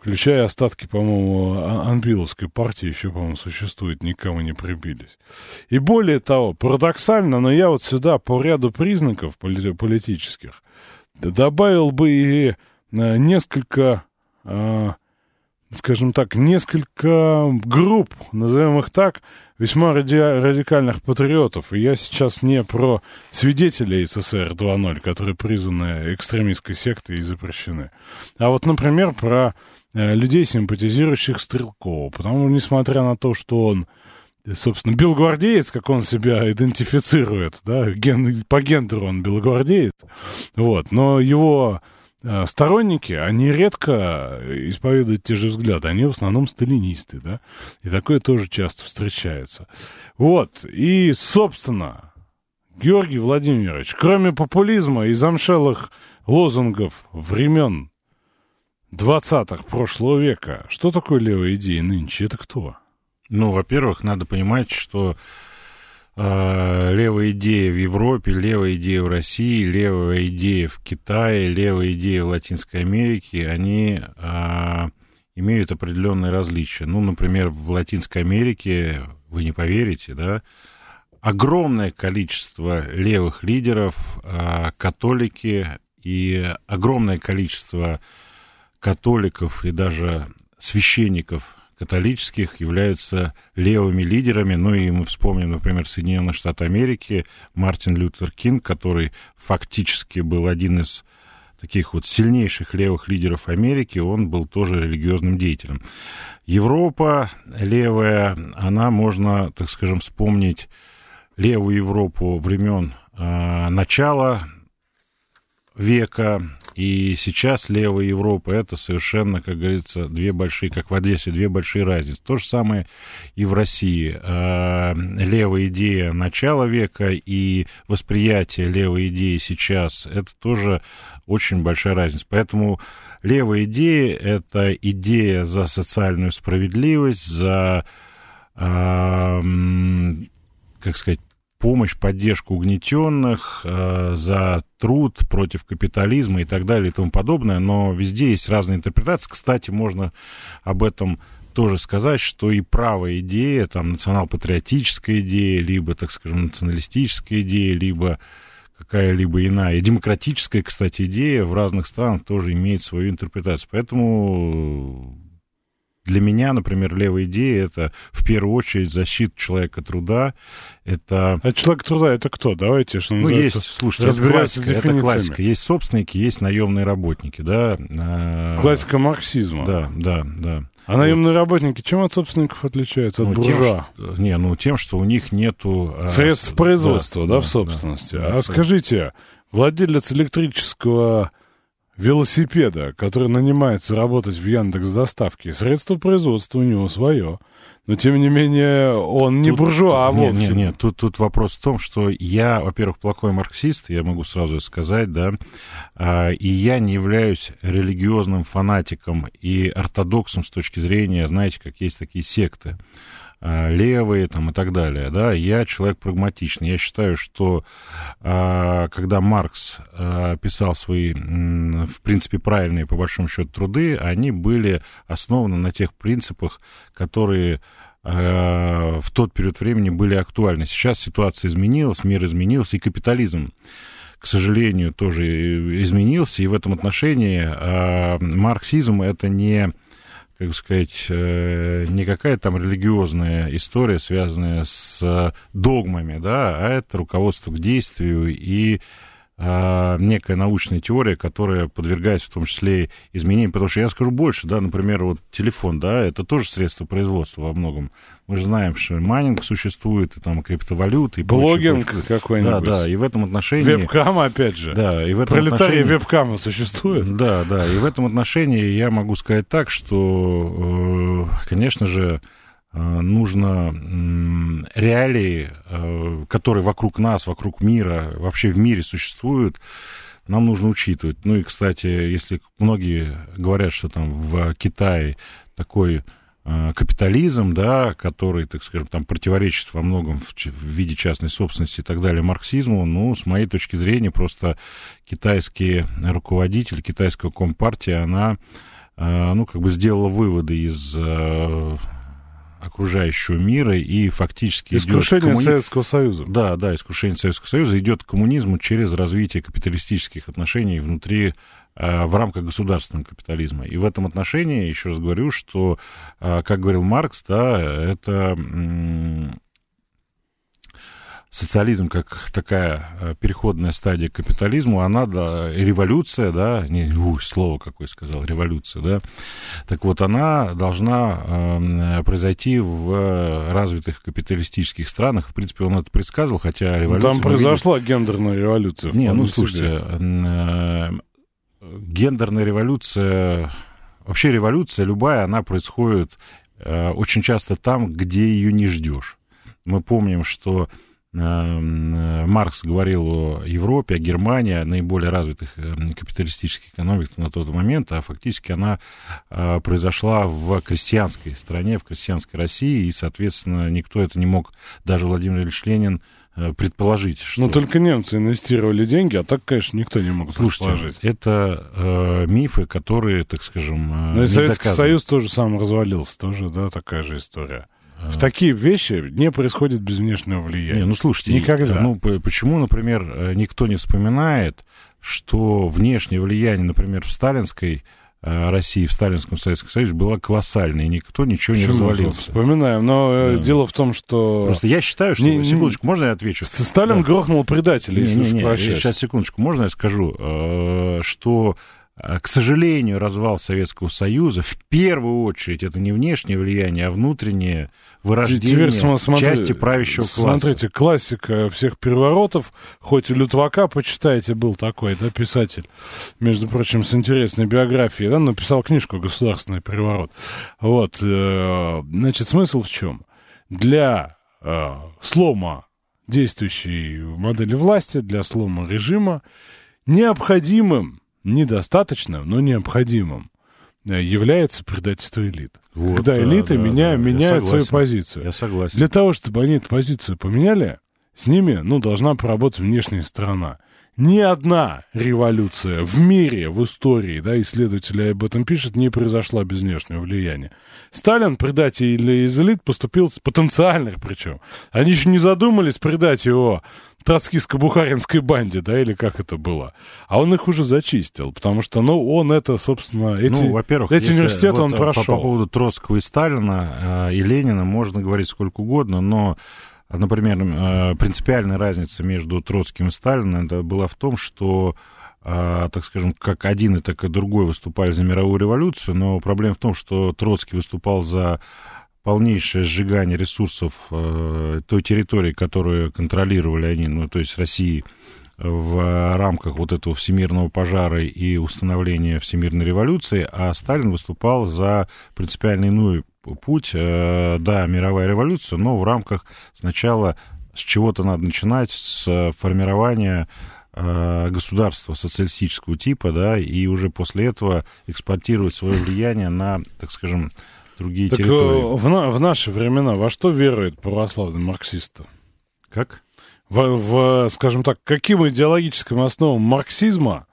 включая остатки, по-моему, а, Анбиловской партии, еще, по-моему, существует, никому не прибились. И более того, парадоксально, но я вот сюда по ряду признаков политических добавил бы и э, несколько а, скажем так, несколько групп, назовем их так, весьма ради, радикальных патриотов. И я сейчас не про свидетелей СССР 2.0, которые призваны экстремистской сектой и запрещены. А вот, например, про людей, симпатизирующих Стрелкову. Потому несмотря на то, что он, собственно, белогвардеец, как он себя идентифицирует, да, ген, по гендеру он белогвардеец, вот, но его Э, сторонники, они редко исповедуют те же взгляды, они в основном сталинисты, да, и такое тоже часто встречается. Вот, и, собственно, Георгий Владимирович, кроме популизма и замшелых лозунгов времен 20-х прошлого века, что такое левая идея нынче? Это кто? Ну, во-первых, надо понимать, что а, левая идея в Европе, левая идея в России, левая идея в Китае, левая идея в Латинской Америке, они а, имеют определенные различия. Ну, например, в Латинской Америке, вы не поверите, да, огромное количество левых лидеров, а, католики и огромное количество католиков и даже священников католических являются левыми лидерами. Ну и мы вспомним, например, Соединенные Штаты Америки, Мартин Лютер Кинг, который фактически был один из таких вот сильнейших левых лидеров Америки, он был тоже религиозным деятелем. Европа левая, она можно, так скажем, вспомнить левую Европу времен э, начала века, и сейчас левая Европа это совершенно, как говорится, две большие, как в Одессе, две большие разницы. То же самое и в России. А, левая идея начала века и восприятие левой идеи сейчас, это тоже очень большая разница. Поэтому левая идея — это идея за социальную справедливость, за, как сказать, помощь, поддержку угнетенных, э, за труд против капитализма и так далее и тому подобное, но везде есть разные интерпретации. Кстати, можно об этом тоже сказать, что и правая идея, там, национал-патриотическая идея, либо, так скажем, националистическая идея, либо какая-либо иная, демократическая, кстати, идея в разных странах тоже имеет свою интерпретацию. Поэтому для меня, например, левая идея это в первую очередь защита человека труда. Это... А человек труда это кто? Давайте, что ну, есть, слушайте, это классика, это классика. Есть собственники, есть наемные работники, да. А, классика марксизма. Да, да, да. А наемные вот. работники чем от собственников отличаются от ну, буржуа? Тем, что, не, ну тем, что у них нету... А, Средств а, производства, да, да, да в собственности. Да, а да, скажите, владелец электрического велосипеда, который нанимается работать в Яндекс Доставке, средство производства у него свое. Но, тем не менее, он не тут, буржуа, а вовсе. Нет, нет, нет, тут, тут вопрос в том, что я, во-первых, плохой марксист, я могу сразу сказать, да, а, и я не являюсь религиозным фанатиком и ортодоксом с точки зрения, знаете, как есть такие секты левые там, и так далее. Да? Я человек прагматичный. Я считаю, что когда Маркс писал свои, в принципе, правильные, по большому счету, труды, они были основаны на тех принципах, которые в тот период времени были актуальны. Сейчас ситуация изменилась, мир изменился, и капитализм к сожалению, тоже изменился, и в этом отношении э, марксизм это не как сказать, э, не какая-то там религиозная история, связанная с догмами, да, а это руководство к действию и а, некая научная теория, которая подвергается в том числе изменениям, потому что я скажу больше, да, например, вот телефон, да, это тоже средство производства во многом. Мы же знаем, что майнинг существует, и там криптовалюты. И Блогинг какой-нибудь. Да, да, и в этом отношении... Вебкам, опять же. Да, и в этом Пролетария отношении... вебкама существует. Да, да, и в этом отношении я могу сказать так, что, э, конечно же, нужно реалии, э, которые вокруг нас, вокруг мира, вообще в мире существуют, нам нужно учитывать. Ну и, кстати, если многие говорят, что там в Китае такой э, капитализм, да, который, так скажем, там противоречит во многом в, виде частной собственности и так далее марксизму, ну, с моей точки зрения, просто китайские руководители, китайская компартия, она, ну, как бы сделала выводы из окружающего мира и фактически Искушение коммуни... Советского Союза. Да, да, искушение Советского Союза идет к коммунизму через развитие капиталистических отношений внутри а, в рамках государственного капитализма. И в этом отношении, еще раз говорю, что, а, как говорил Маркс, да, это социализм как такая э, переходная стадия к капитализму, она, да, революция, да, не, уй, слово какое сказал, революция, да, так вот, она должна э, произойти в развитых капиталистических странах, в принципе, он это предсказывал, хотя революция... Там произошла видим... гендерная революция. Не, ну, слушайте, э, гендерная революция, вообще революция любая, она происходит э, очень часто там, где ее не ждешь. Мы помним, что Маркс говорил о Европе, о Германии, о наиболее развитых эм, капиталистических экономиках на тот момент, а фактически она э, произошла в крестьянской стране, в крестьянской России, и, соответственно, никто это не мог, даже Владимир Ильич Ленин, э, предположить. Что... Но только немцы инвестировали деньги, а так, конечно, никто не мог Слушайте, предположить. это э, мифы, которые, так скажем, э, Ну и Советский доказаны. Союз тоже сам развалился, тоже, да, такая же история. В такие вещи не происходит без внешнего влияния. Не, ну слушайте, никогда. Ну почему, например, э, никто не вспоминает, что внешнее влияние, например, в сталинской э, России, в Сталинском Советском Союзе было колоссальное, и никто ничего Почему? не развалился. Вспоминаем, но э, да. дело в том, что... Просто я считаю, что... Не, секундочку, можно я отвечу? Сталин да. грохнул предателей, не, если не, не, Сейчас, секундочку, можно я скажу, что а, к сожалению, развал Советского Союза, в первую очередь, это не внешнее влияние, а внутреннее вырождение Теперь, смотри, части правящего класса. Смотрите, классика всех переворотов, хоть и Лютвака, почитайте, был такой, да, писатель, между прочим, с интересной биографией, да, написал книжку «Государственный переворот». Вот, э, значит, смысл в чем? Для э, слома действующей модели власти, для слома режима необходимым недостаточным, но необходимым э, является предательство элит. Вот, Когда элиты да, меня, да, меняют свою позицию. Я согласен. Для того, чтобы они эту позицию поменяли, с ними, ну, должна поработать внешняя сторона. Ни одна революция в мире, в истории, да, исследователи об этом пишут, не произошла без внешнего влияния. Сталин, предатель из элит, поступил, потенциальных причем. Они еще не задумались предать его троцкистско-бухаринской банде, да, или как это было. А он их уже зачистил, потому что, ну, он это, собственно, эти, ну, во-первых, эти университеты вот он прошел. По, по поводу Троцкого и Сталина э, и Ленина можно говорить сколько угодно, но Например, э, принципиальная разница между Троцким и Сталиным это была в том, что э, так скажем, как один и так и другой выступали за мировую революцию, но проблема в том, что Троцкий выступал за полнейшее сжигание ресурсов э, той территории, которую контролировали они, ну, то есть России, в рамках вот этого всемирного пожара и установления всемирной революции, а Сталин выступал за принципиально иную путь, э, да, мировая революция, но в рамках сначала с чего-то надо начинать, с формирования э, государства социалистического типа, да, и уже после этого экспортировать свое влияние на, так скажем, другие Так э, территории. в, в наши времена во что верует православный марксист? Как? В, в, скажем так, к каким идеологическим основам марксизма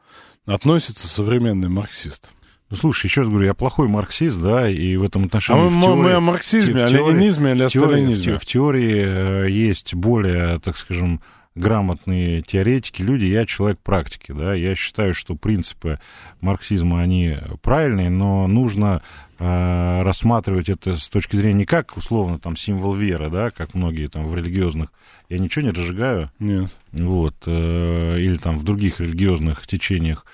относится современный марксист? Ну, слушай, еще раз говорю, я плохой марксист, да, и в этом отношении... А мы, теории- мы о марксизме, о теории- ленинизме или о в теории, в сталинизме? те- в теории э, есть более, так скажем, грамотные теоретики, люди, я человек практики, да, я считаю, что принципы марксизма, они правильные, но нужно э, рассматривать это с точки зрения не как, условно, там, символ веры, да, как многие там в религиозных, я ничего не разжигаю, Нет. вот, э, или там в других религиозных течениях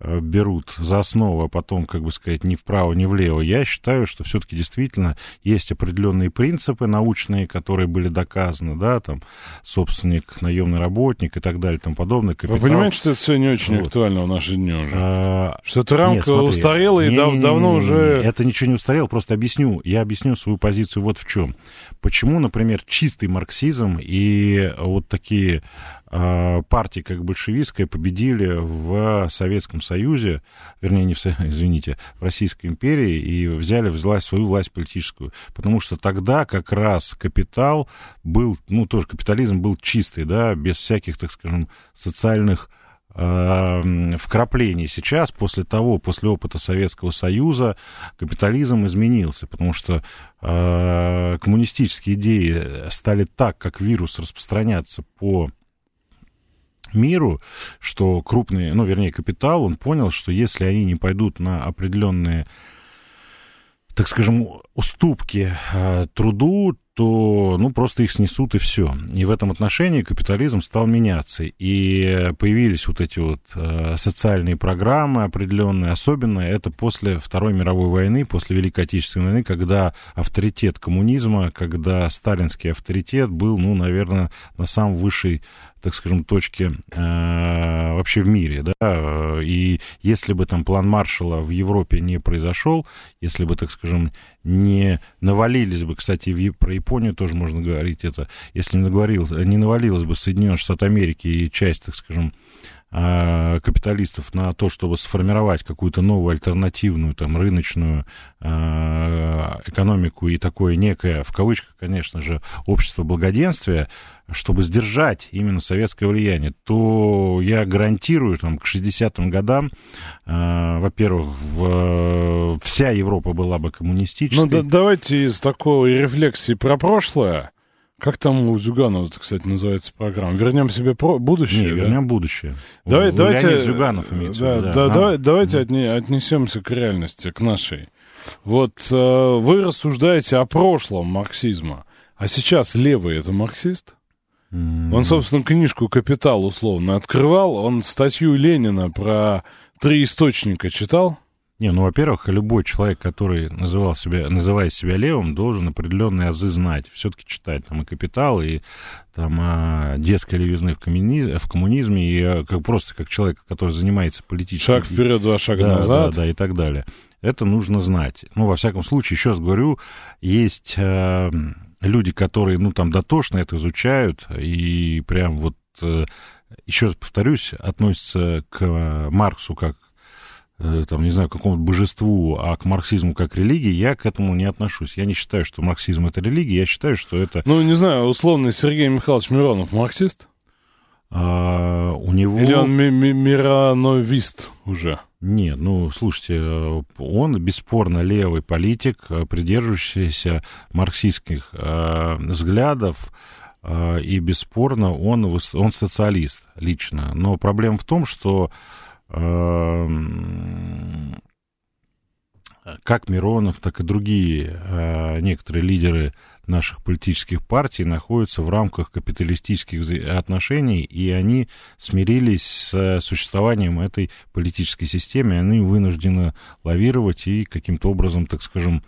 берут за основу, а потом, как бы сказать, ни вправо, ни влево. Я считаю, что все-таки действительно есть определенные принципы научные, которые были доказаны, да, там, собственник, наемный работник и так далее и тому подобное. Вы капитал. понимаете, что это все не очень Вот. актуально в наши дни уже? А, Что эта рамка нет, смотри. устарела и дав- давно уже... Это ничего не устарело, просто объясню. Я объясню свою позицию вот в чем. Почему, например, чистый марксизм и вот такие партии, как большевистская, победили в Советском Союзе, вернее, не в, извините, в Российской империи и взяли власть, свою власть политическую. Потому что тогда как раз капитал был, ну, тоже капитализм был чистый, да, без всяких, так скажем, социальных э, вкраплений сейчас, после того, после опыта Советского Союза, капитализм изменился, потому что э, коммунистические идеи стали так, как вирус, распространяться по миру, что крупный, ну, вернее, капитал, он понял, что если они не пойдут на определенные, так скажем, уступки э, труду, то, ну, просто их снесут и все. И в этом отношении капитализм стал меняться. И появились вот эти вот э, социальные программы определенные. Особенно это после Второй мировой войны, после Великой Отечественной войны, когда авторитет коммунизма, когда сталинский авторитет был, ну, наверное, на самом высшей так скажем, точке э, вообще в мире, да, и если бы там план Маршалла в Европе не произошел, если бы, так скажем, не навалились бы, кстати, в, про Японию тоже можно говорить это, если не, наговорил, не навалилось бы Соединенные Штаты Америки и часть, так скажем, капиталистов на то, чтобы сформировать какую-то новую альтернативную там рыночную э, экономику и такое некое, в кавычках, конечно же, общество благоденствия, чтобы сдержать именно советское влияние, то я гарантирую, там, к 60-м годам, э, во-первых, в- вся Европа была бы коммунистической. Ну, да- давайте из такой рефлексии про прошлое. Как там у Зюганова, кстати, называется программа? Вернем себе про... будущее. Не, да? вернем будущее. Давай, У- давайте, Леонид Зюганов имеется да, в виду, да, да. давай- давайте отне- отнесемся к реальности, к нашей. Вот э, вы рассуждаете о прошлом марксизма, а сейчас левый это марксист? м, Он, собственно, книжку «Капитал» условно открывал, он статью Ленина про три источника читал? Не, ну, во-первых, любой человек, который называл себя, называет себя левым, должен определенные азы знать. Все-таки читать там и «Капитал», и там а, детской левизны в, коммуни- в коммунизме, и а, как, просто как человек, который занимается политическим... Шаг вперед, два шага да, назад. Да, да, и так далее. Это нужно знать. Ну, во всяком случае, еще раз говорю, есть э, люди, которые, ну, там, дотошно это изучают, и прям вот, э, еще раз повторюсь, относятся к Марксу как там, не знаю, к какому-то божеству, а к марксизму как религии, я к этому не отношусь. Я не считаю, что марксизм это религия, я считаю, что это Ну, не знаю, условный Сергей Михайлович Миронов марксист? а, у него... Или он ми- ми- мирановист уже? Нет, ну, слушайте, э, он бесспорно левый политик, э, придерживающийся марксистских э, взглядов, э, и бесспорно он, он социалист лично. Но проблема в том, что э, как Миронов, так и другие э, некоторые лидеры наших политических партий находятся в рамках капиталистических отношений, и они смирились с э, существованием этой политической системы, они вынуждены лавировать и каким-то образом, так скажем,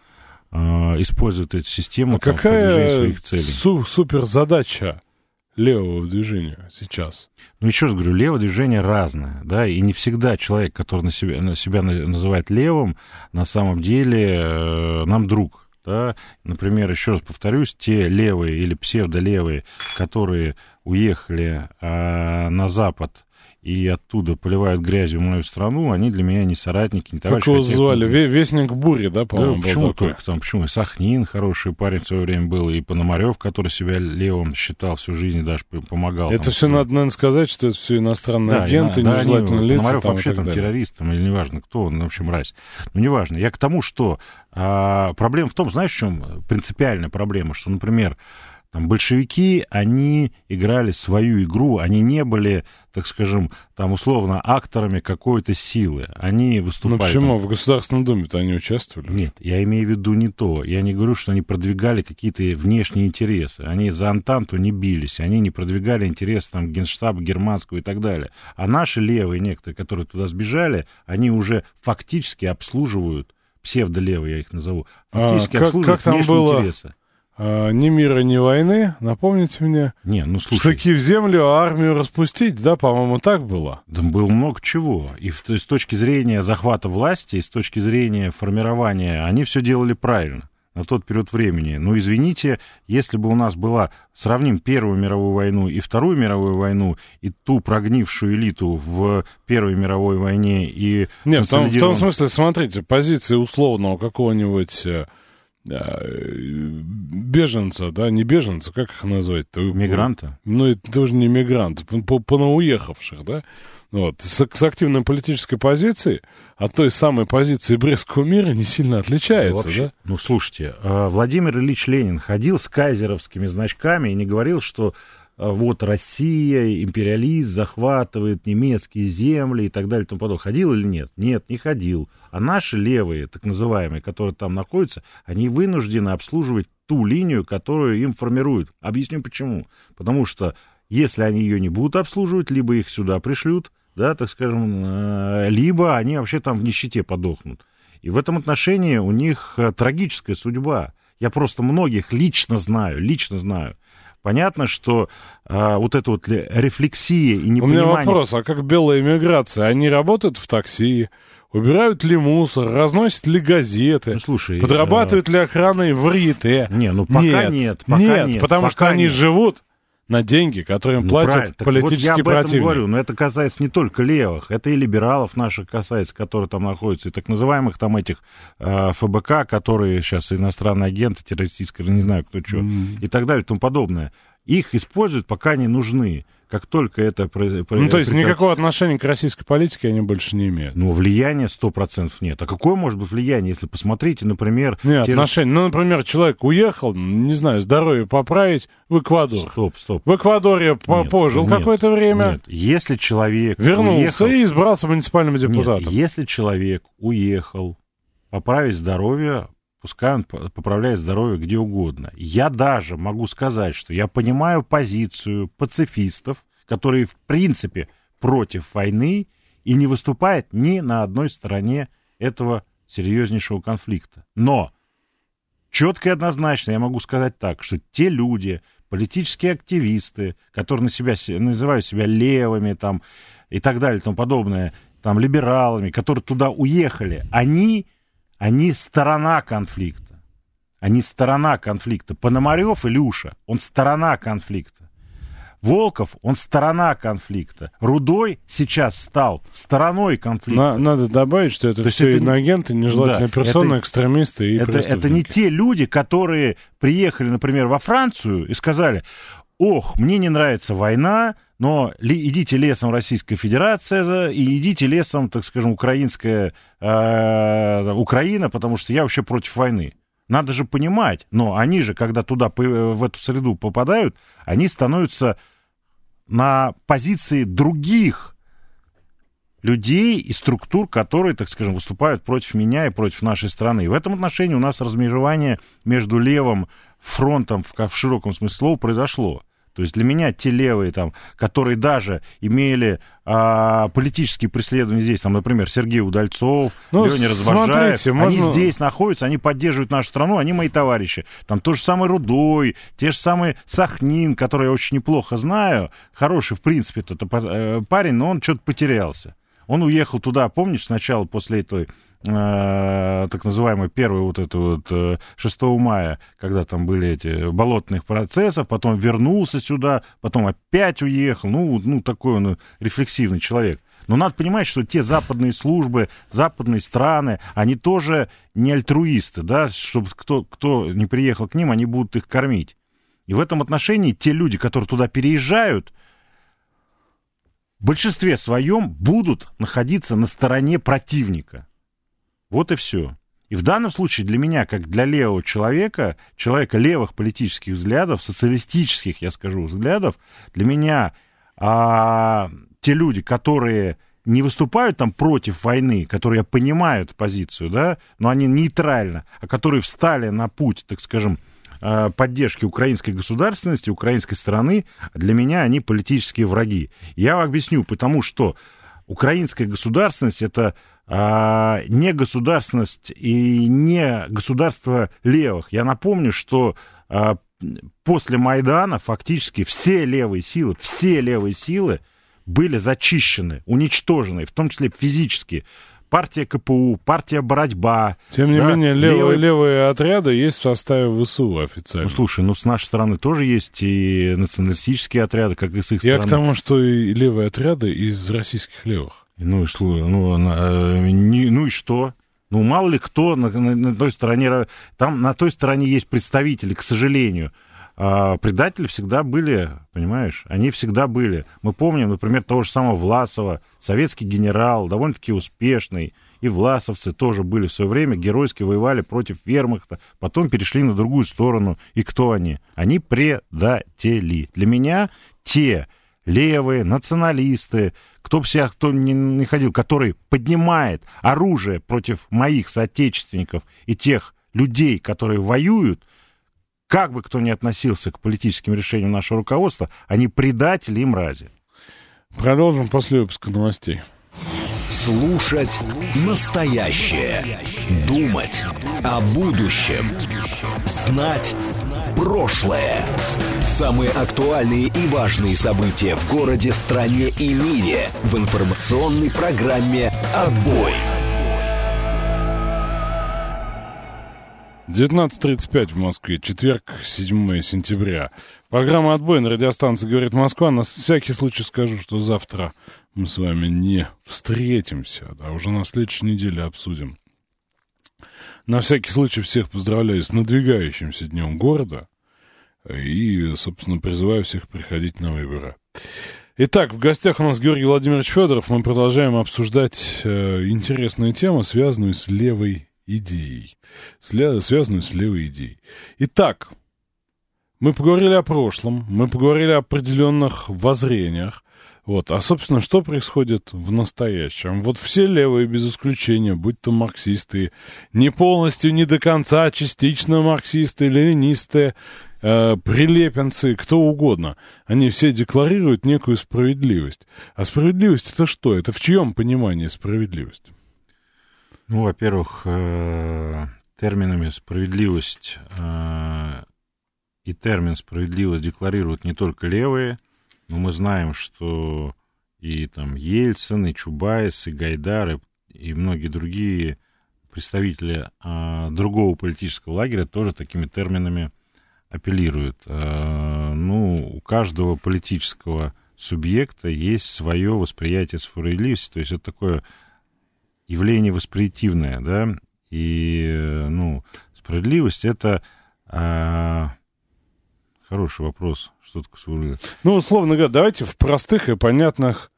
э, использовать эту систему А там, в какая своих целей. су- суперзадача левого движения сейчас? Ну, еще раз говорю, левое движение разное, да, и не всегда человек, который на себя, на себя на- называет левым, на самом деле э, нам друг, да. Например, еще раз повторюсь, те левые или псевдолевые, которые уехали э, на Запад и оттуда поливают грязью мою страну, они для меня не соратники, не товарищи. Как его звали? Ве- Вестник бури, да, Да, по-моему, почему был такой? только там, почему? И Сахнин хороший парень в свое время был, и Пономарев, который себя левым считал всю жизнь и даже помогал. Это там, все надо, наверное, сказать, что это все иностранные Да, агенты, да, нежелательные лица Пономарев там, вообще там далее. террорист, там, или неважно кто он, в общем, мразь. Ну, неважно. Я к тому, что а, проблема в том, знаешь, в чем принципиальная проблема, что, например, там, большевики, они играли свою игру, они не были, так скажем, там, условно, акторами какой-то силы. Они Ну выступали... почему? там- В Государственном Думе-то они участвовали. Нет, я имею в виду не то. Я не говорю, что они продвигали какие-то внешние интересы. Они за Антанту не бились, они не продвигали интересы там, Генштаба германского и так далее. А наши левые некоторые, которые туда сбежали, они уже фактически обслуживают, псевдолевые я их назову, А, фактически как- обслуживают как там было? интересы. А, ни мира, ни войны, напомните мне. Не, ну слушай, Штыки в землю, а армию распустить, да, по-моему, так было. Да было много чего. И в- с точки зрения захвата власти, и с точки зрения формирования, они все делали правильно на тот период времени. Но извините, если бы у нас была, сравним Первую мировую войну и Вторую мировую войну, и ту прогнившую элиту в Первой мировой войне, и Нет, в том, в том смысле, смотрите, позиции условного какого-нибудь э, э, беженца, да, не беженца, как их назвать-то? мигранта. Ну, это тоже не по- понауехавших, да, вот, с, с активной политической позицией от той самой позиции Брестского мира не сильно отличается, Вообще, да? Ну, слушайте, э, Владимир Ильич Ленин ходил с кайзеровскими значками и не говорил, что э, вот Россия, империалист захватывает немецкие земли и так далее и тому подобное. Ходил или нет? Нет, не ходил. А наши левые, так называемые, которые там находятся, они вынуждены обслуживать ту линию, которую им формируют. Объясню почему. Потому что если они ее не будут обслуживать, либо их сюда пришлют, да, так скажем, э, либо они вообще там в нищете подохнут. И в этом отношении у них э, трагическая судьба. Я просто многих лично знаю, лично знаю. Понятно, что э, вот эта вот ле- рефлексия и У меня непонимание... вопрос, а как белая иммиграция? Они работают в такси, убирают ли мусор, разносят ли газеты, Ну, слушай, подрабатывают ли охраной в РИТе? э, Не, ну пока нет, пока нет, нет, потому пока что они нет. живут на деньги, которые им Ну, платят. Так вот я политические об этом говорю, но это касается не только левых, это и либералов наших касается, которые там находятся, и так называемых там этих э, ФБК, которые сейчас иностранные агенты, террористические, не знаю кто что, и так далее и тому подобное. Их используют, пока они нужны. Как только это... произ- Ну, то есть прекратится- никакого отношения к российской политике они больше не имеют. Ну, влияния 100% нет. А какое может быть влияние, если посмотрите, например... Нет, те отношения. Ну, например, человек уехал, не знаю, здоровье поправить в Эквадор. Стоп, стоп. В Эквадоре Нет, пожил нет, какое-то время, Нет, если человек вернулся уехал- и избрался муниципальным Нет, депутатом. если человек уехал поправить здоровье, пускай он по- поправляет здоровье где угодно. Я даже могу сказать, что я понимаю позицию пацифистов, которые в принципе против войны и не выступают ни на одной стороне этого серьезнейшего конфликта. Но четко и однозначно я могу сказать так, что те люди, политические активисты, которые на себя, се- называют себя левыми там, и так далее и тому подобное, там, либералами, которые туда уехали, они, они сторона конфликта. Они сторона конфликта. Пономарев Илюша, он сторона конфликта. Волков, он сторона конфликта. Рудой сейчас стал стороной конфликта. На- надо добавить, что это То все это- иноагенты, нежелательные Да, персоны, это- экстремисты и это, это не те люди, которые приехали, например, во Францию и сказали, ох, мне не нравится война, но ли- идите лесом Российская Федерация и идите лесом, так скажем, украинская э, Украина, потому что я вообще против войны. Надо же понимать, но они же, когда туда, в эту среду попадают, они становятся на позиции других людей и структур, которые, так скажем, выступают против меня и против нашей страны. И в этом отношении у нас размежевание между левым фронтом в, в широком смысле слова произошло. То есть для меня те левые, там, которые даже имели а, политические преследования здесь, там, например, Сергей Удальцов, Ну, Леня Развожаев, смотрите, они можно- здесь находятся, они поддерживают нашу страну, они мои товарищи. Там тот же самый Рудой, те же самые Сахнин, который я очень неплохо знаю, хороший, в принципе, это парень, но он что-то потерялся. Он уехал туда, помнишь, сначала после этой э, так называемый первый вот это вот э, 6 мая, когда там были эти болотных процессов, потом вернулся сюда, потом опять уехал, ну, ну такой он рефлексивный человек. Но надо понимать, что те западные службы, западные страны, они тоже не альтруисты, да, чтобы кто, кто не приехал к ним, они будут их кормить. И в этом отношении те люди, которые туда переезжают, в большинстве своем будут находиться на стороне противника. Вот и все. И в данном случае для меня, как для левого человека, человека левых политических взглядов, социалистических, я скажу, взглядов, для меня а, те люди, которые не выступают там против войны, которые понимают позицию, да, но они нейтрально, а которые встали на путь, так скажем, а, поддержки украинской государственности, украинской страны, для меня они политические враги. Я объясню, потому что украинская государственность это а, не государственность и не государство левых. Я напомню, что а, после Майдана фактически все левые силы, все левые силы были зачищены, уничтожены, в том числе физически. Партия КПУ, партия «Борьба». Тем не да, менее, левые, левые... левые отряды есть в составе ВСУ официально. Ну, слушай, ну, с нашей стороны тоже есть и националистические отряды, как и с их Я стороны. к тому, что и левые отряды из российских левых. Ну, ну, э, ну и что? Ну, мало ли кто на, на, на той стороне... Там на той стороне есть представители, к сожалению, а предатели всегда были, понимаешь? Они всегда были. Мы помним, например, того же самого Власова, советский генерал, довольно-таки успешный. И власовцы тоже были в свое время, геройски воевали против вермахта, потом перешли на другую сторону. И кто они? Они предатели. Для меня те левые, националисты, кто бы себя кто не, не ходил, который поднимает оружие против моих соотечественников и тех людей, которые воюют, как бы кто ни относился к политическим решениям нашего руководства, они предатели и мрази. Продолжим после выпуска новостей. Слушать настоящее. Думать о будущем. Знать прошлое. Самые актуальные и важные события в городе, стране и мире в информационной программе «Отбой». 19.35 в Москве, четверг, 7 сентября. Программа «Отбой» на радиостанции «Говорит Москва». На всякий случай скажу, что завтра мы с вами не встретимся, а уже на следующей неделе обсудим. На всякий случай всех поздравляю с надвигающимся днем города и, собственно, призываю всех приходить на выборы. Итак, в гостях у нас Георгий Владимирович Федоров. Мы продолжаем обсуждать э, интересную тему, связанную с левой идеей, связанную с левой идеей. Итак, мы поговорили о прошлом, мы поговорили о определенных воззрениях, вот. А, собственно, что происходит в настоящем? Вот все левые, без исключения, будь то марксисты, не полностью, не до конца, а частично марксисты, ленинисты, э, прилепенцы, кто угодно, они все декларируют некую справедливость. А справедливость это что? Это в чьем понимании справедливость? Ну, во-первых, э, терминами справедливость э, и термин справедливость декларируют не только левые, но мы знаем, что и там Ельцин, и Чубайс, и Гайдар, и, и многие другие представители а, другого политического лагеря тоже такими терминами апеллируют. А, ну, у каждого политического субъекта есть свое восприятие справедливости, то есть это такое явление восприятивное, да, и, ну, справедливость это а, хороший вопрос, что такое справедливость. Ну, условно говоря, давайте в простых и понятных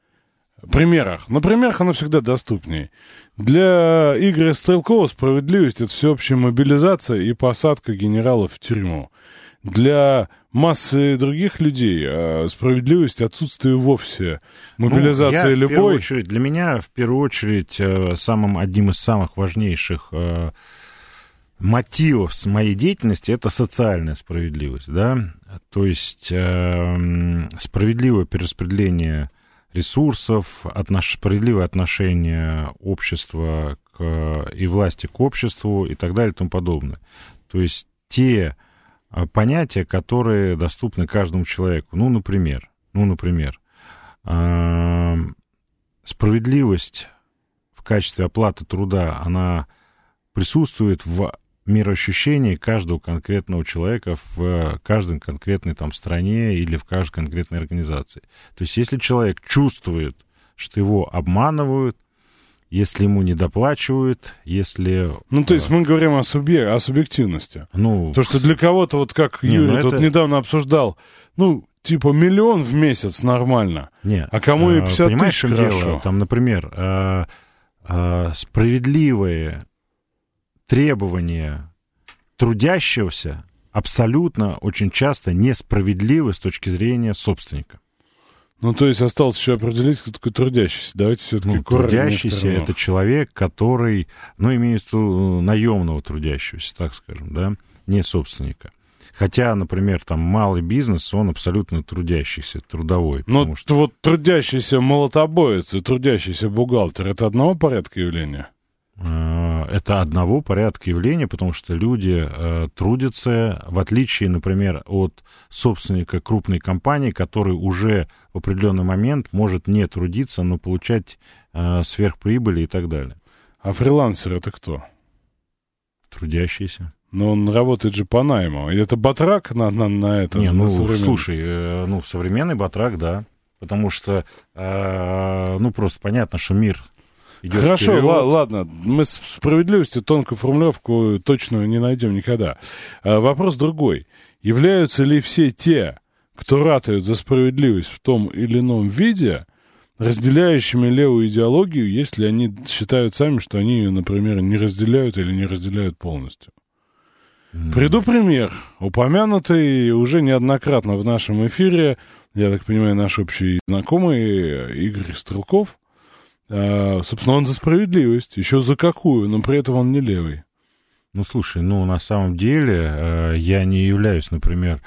примерах. На примерах оно всегда доступнее. Для Игоря Стрелкова справедливость — это всеобщая мобилизация и посадка генералов в тюрьму. Для массы других людей а справедливость отсутствие вовсе. Мобилизация ну, я, любой. очередь, для меня, в первую очередь, э, самым, одним из самых важнейших э, мотивов с моей деятельности это социальная справедливость, да, то есть э, справедливое перераспределение ресурсов, отнош... справедливое отношение общества к... и власти к обществу и так далее и тому подобное. То есть те понятия, которые доступны каждому человеку. Ну, например, ну, например, э, справедливость в качестве оплаты труда, она присутствует в мироощущении каждого конкретного человека в каждой конкретной там стране или в каждой конкретной организации. То есть если человек чувствует, что его обманывают, если ему не доплачивают, если... Ну, то есть мы говорим о, субъек... о субъективности. Ну, То, что для кого-то, вот как Не, Юрий ну тут это- недавно обсуждал, ну, типа миллион в месяц нормально. Нет. А кому и А, 50 понимаешь, тысяч хорошо? дело? Там, например, а, а, справедливые требования трудящегося абсолютно очень часто несправедливы с точки зрения собственника. Ну, то есть осталось еще определить, кто такой трудящийся. Давайте все-таки Ну, трудящийся это человек, который, ну, имеет в виду наемного трудящегося, так скажем, да, не собственника. Хотя, например, там малый бизнес, он абсолютно трудящийся, трудовой. Ну, что, вот трудящийся молотобоец и трудящийся бухгалтер, это одного порядка явления? э, это одного порядка явления, потому что люди э, трудятся, в отличие, например, от собственника крупной компании, который уже в определенный момент может не трудиться, но получать э, сверхприбыли и так далее. А фрилансер это кто? Трудящиеся. Но он работает же по найму. И это батрак на, на, на это? Не, на ну, современный? слушай, э, ну, современный батрак, да. Потому что, э, ну, просто понятно, что мир идет Хорошо, вперед. ла- ладно, мы с справедливостью тонкую формулировку точную не найдем никогда. А, вопрос другой. Являются ли все те, кто ратует за справедливость в том или ином виде, разделяющими левую идеологию, если они считают сами, что они ее, например, не разделяют или не разделяют полностью? Приду пример, упомянутый уже неоднократно в нашем эфире, я так понимаю, наш общий знакомый Игорь Стрелков. А, собственно, он за справедливость. Еще за какую, но при этом он не левый. Ну, слушай, ну, на самом деле, э, я не являюсь, например,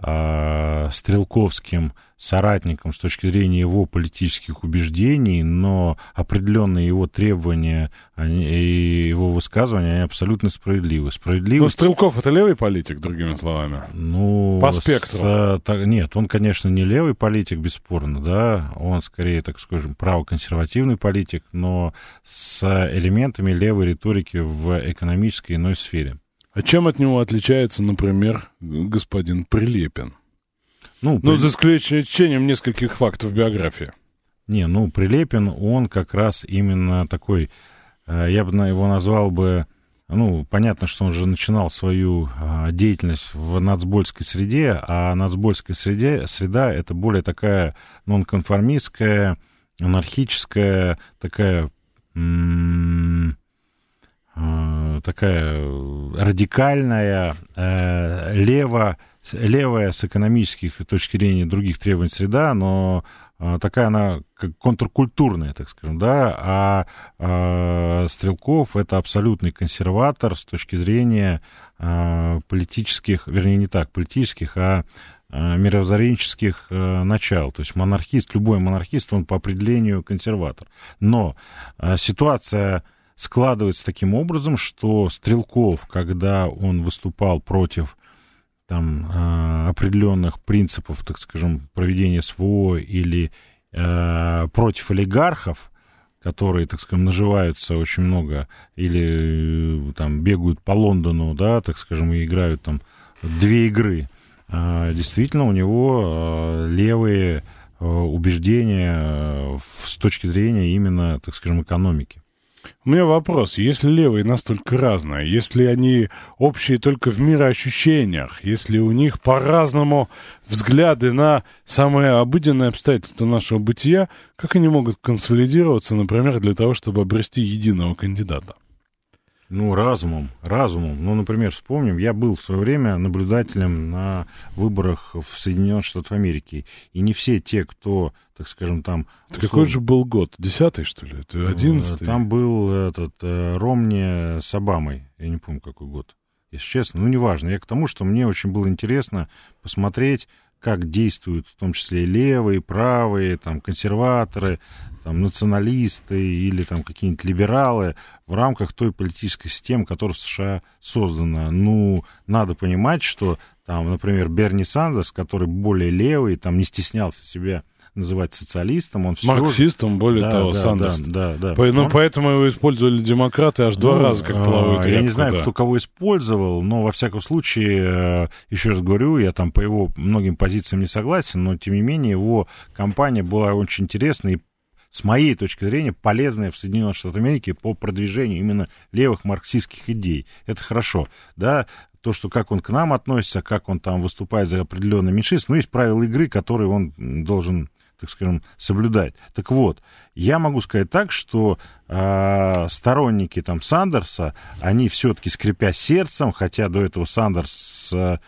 э, стрелковским соратником с точки зрения его политических убеждений, но определенные его требования они, и его высказывания, они абсолютно справедливы. Ну, Справедливость... Стрелков это левый политик, другими словами. Ну, По с- спектру. э, так- нет, он, конечно, не левый политик, бесспорно, да, он скорее, так скажем, правоконсервативный политик, но с элементами левой риторики в экономической иной сфере. А чем от него отличается, например, господин Прилепин? Ну, Ну, при- за исключением нескольких фактов биографии. не, ну, Прилепин, он как раз именно такой, э, я бы его назвал бы, ну, понятно, что он же начинал свою а, деятельность в нацбольской среде, а нацбольская среде, среда это более такая нонконформистская, анархическая, такая э, такая радикальная, э, лево, левая с экономических точки зрения других требований среда, но э, такая она как контркультурная, так скажем, да, а э, Стрелков это абсолютный консерватор с точки зрения э, политических, вернее, не так, политических, а э, мировоззренческих э, начал. То есть монархист, любой монархист, он по определению консерватор. Но э, ситуация складывается таким образом, что Стрелков, когда он выступал против там, э, определенных принципов, так скажем, проведения СВО или э, против олигархов, которые, так скажем, наживаются очень много или э, там бегают по Лондону, да, так скажем, и играют там две игры. А, Действительно, у него левые э, убеждения э, с точки зрения именно, так скажем, экономики. У меня вопрос. Если левые настолько разные, если они общие только в мироощущениях, если у них по-разному взгляды на самые обыденные обстоятельства нашего бытия, как они могут консолидироваться, например, для того, чтобы обрести единого кандидата? Ну, разумом, разумом. Ну, например, вспомним, я был в свое время наблюдателем на выборах в Соединенных Штатах Америки. И не все те, кто, так скажем, там... Это какой же был год? Десятый, что ли? Это условно, одиннадцатый? Там был этот э, Ромни с Обамой. Я не помню, какой год. Если честно, ну, неважно. Я к тому, что мне очень было интересно посмотреть, как действуют в том числе и левые, правые, там, консерваторы, там, националисты или там какие-нибудь либералы в рамках той политической системы, которая в США создана. Ну, надо понимать, что там, например, Берни Сандерс, который более левый, там не стеснялся себя называть социалистом, он все... Марксистом, более Да, того, да, Сандерс. Да, да, да. По- ну, Он- поэтому его использовали демократы аж два ну, раза, как а, плавают Я не знаю, да. кто кого использовал, но во всяком случае, э, еще раз говорю, я там по его многим позициям не согласен, но тем не менее его кампания была очень интересной и с моей точки зрения, полезная в Соединенных Штатах Америки по продвижению именно левых марксистских идей. Это хорошо, да, то, что как он к нам относится, как он там выступает за определенное меньшинство, ну, есть правила игры, которые он должен, так скажем, соблюдать. Так вот, я могу сказать так, что э, сторонники там Сандерса, они все-таки, скрипя сердцем, хотя до этого Сандерс э,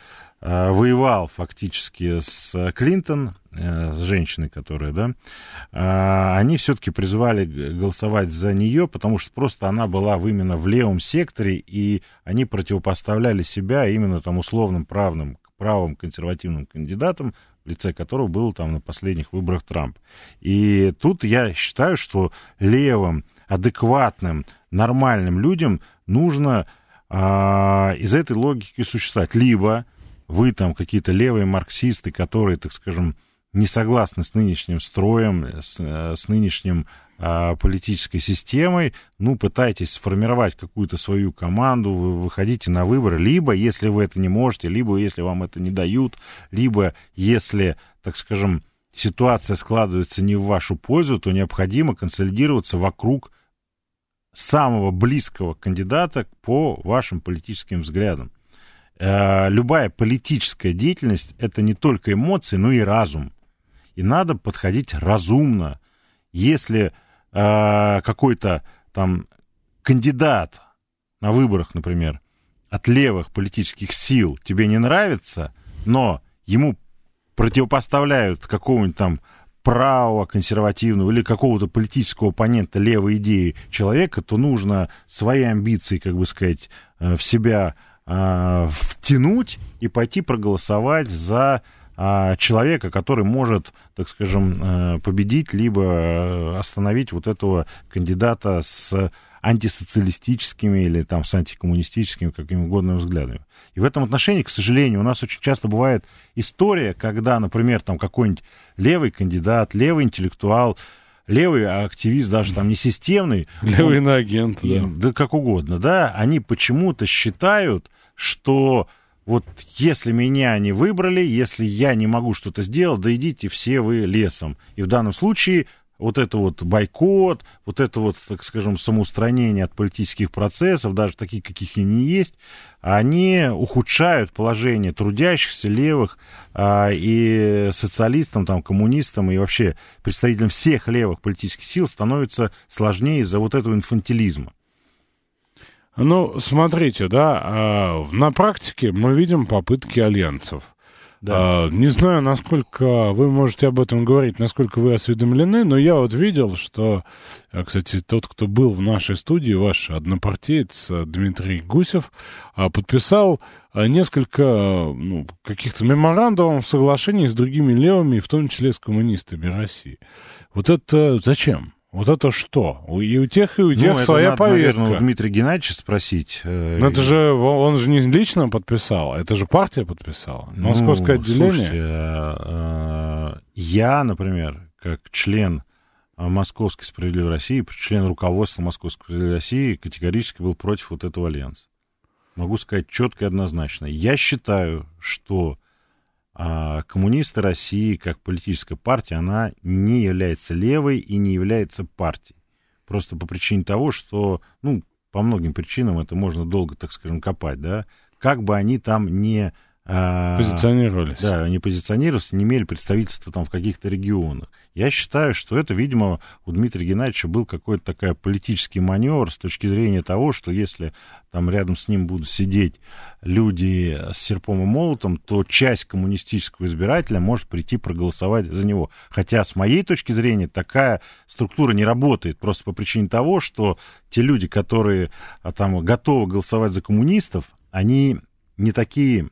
воевал фактически с Клинтон, э, с женщиной, которая, да, они все-таки призвали г- голосовать за нее, потому что просто она была именно в левом секторе, и они противопоставляли себя именно там условным правным, правым консервативным кандидатам, в лице которого был там на последних выборах Трамп. И тут я считаю, что левым, адекватным, нормальным людям нужно а, из этой логики существовать. Либо вы там какие-то левые марксисты, которые, так скажем, не согласны с нынешним строем, с, э, с нынешним политической системой, ну, пытайтесь сформировать какую-то свою команду, вы выходите на выборы, либо, если вы это не можете, либо, если вам это не дают, либо, если, так скажем, ситуация складывается не в вашу пользу, то необходимо консолидироваться вокруг самого близкого кандидата по вашим политическим взглядам. Э, Любая политическая деятельность — это не только эмоции, но и разум. И надо подходить разумно. Если э, какой-то там кандидат на выборах, например, от левых политических сил тебе не нравится, но ему противопоставляют какого-нибудь там правого, консервативного или какого-то политического оппонента левой идеи человека, то нужно свои амбиции, как бы сказать, э, в себя а, втянуть и пойти проголосовать за человека, который может, так скажем, э, победить, либо э, остановить вот этого кандидата с антисоциалистическими или там с антикоммунистическими, какими угодно взглядами. И в этом отношении, к сожалению, у нас очень часто бывает история, когда, например, там какой-нибудь левый кандидат, левый интеллектуал, левый активист, даже там не системный, Левый он- иноагент, да. да как угодно, да, они почему-то считают, что вот если меня не выбрали, если я не могу что-то сделать, да идите все вы лесом. И в данном случае вот это вот бойкот, вот это вот, так скажем, самоустранение от политических процессов, даже такие, каких они есть, они ухудшают положение трудящихся, левых а, и социалистам, там, коммунистам и вообще представителям всех левых политических сил становится сложнее из-за вот этого инфантилизма. Ну, смотрите, да, а, на практике мы видим попытки альянсов. Да. А, Не знаю, насколько вы можете об этом говорить, насколько вы осведомлены, но я вот видел, что, а, кстати, тот, кто был в нашей студии, ваш однопартиец Дмитрий Гусев, подписал несколько ну, каких-то меморандумов, соглашений с другими левыми, в том числе с коммунистами России. Вот это зачем? Вот это что? И у тех, и у тех Ну, это своя надо, повестка. наверное, у Дмитрия Геннадьевича спросить. э, Но это же он же не лично подписал, это же партия подписала. Ну, Московское отделение. Слушайте, а, а, я, например, как член Московской справедливой России, член руководства Московской справедливой России, категорически был против вот этого альянса. Могу сказать четко и однозначно. Я считаю, что а, коммунисты России, как политическая партия, она не является левой и не является партией. Просто по причине того, что, ну, по многим причинам это можно долго, так скажем, копать, да, как бы они там не... а, Позиционировались. да, они позиционировались, не имели представительства там в каких-то регионах. Я считаю, что это, видимо, у Дмитрия Геннадьевича был какой-то такой политический маневр с точки зрения того, что если там рядом с ним будут сидеть люди с серпом и молотом, то часть коммунистического избирателя может прийти проголосовать за него. Хотя, с моей точки зрения, такая структура не работает просто по причине того, что те люди, которые а, там готовы голосовать за коммунистов, они не такие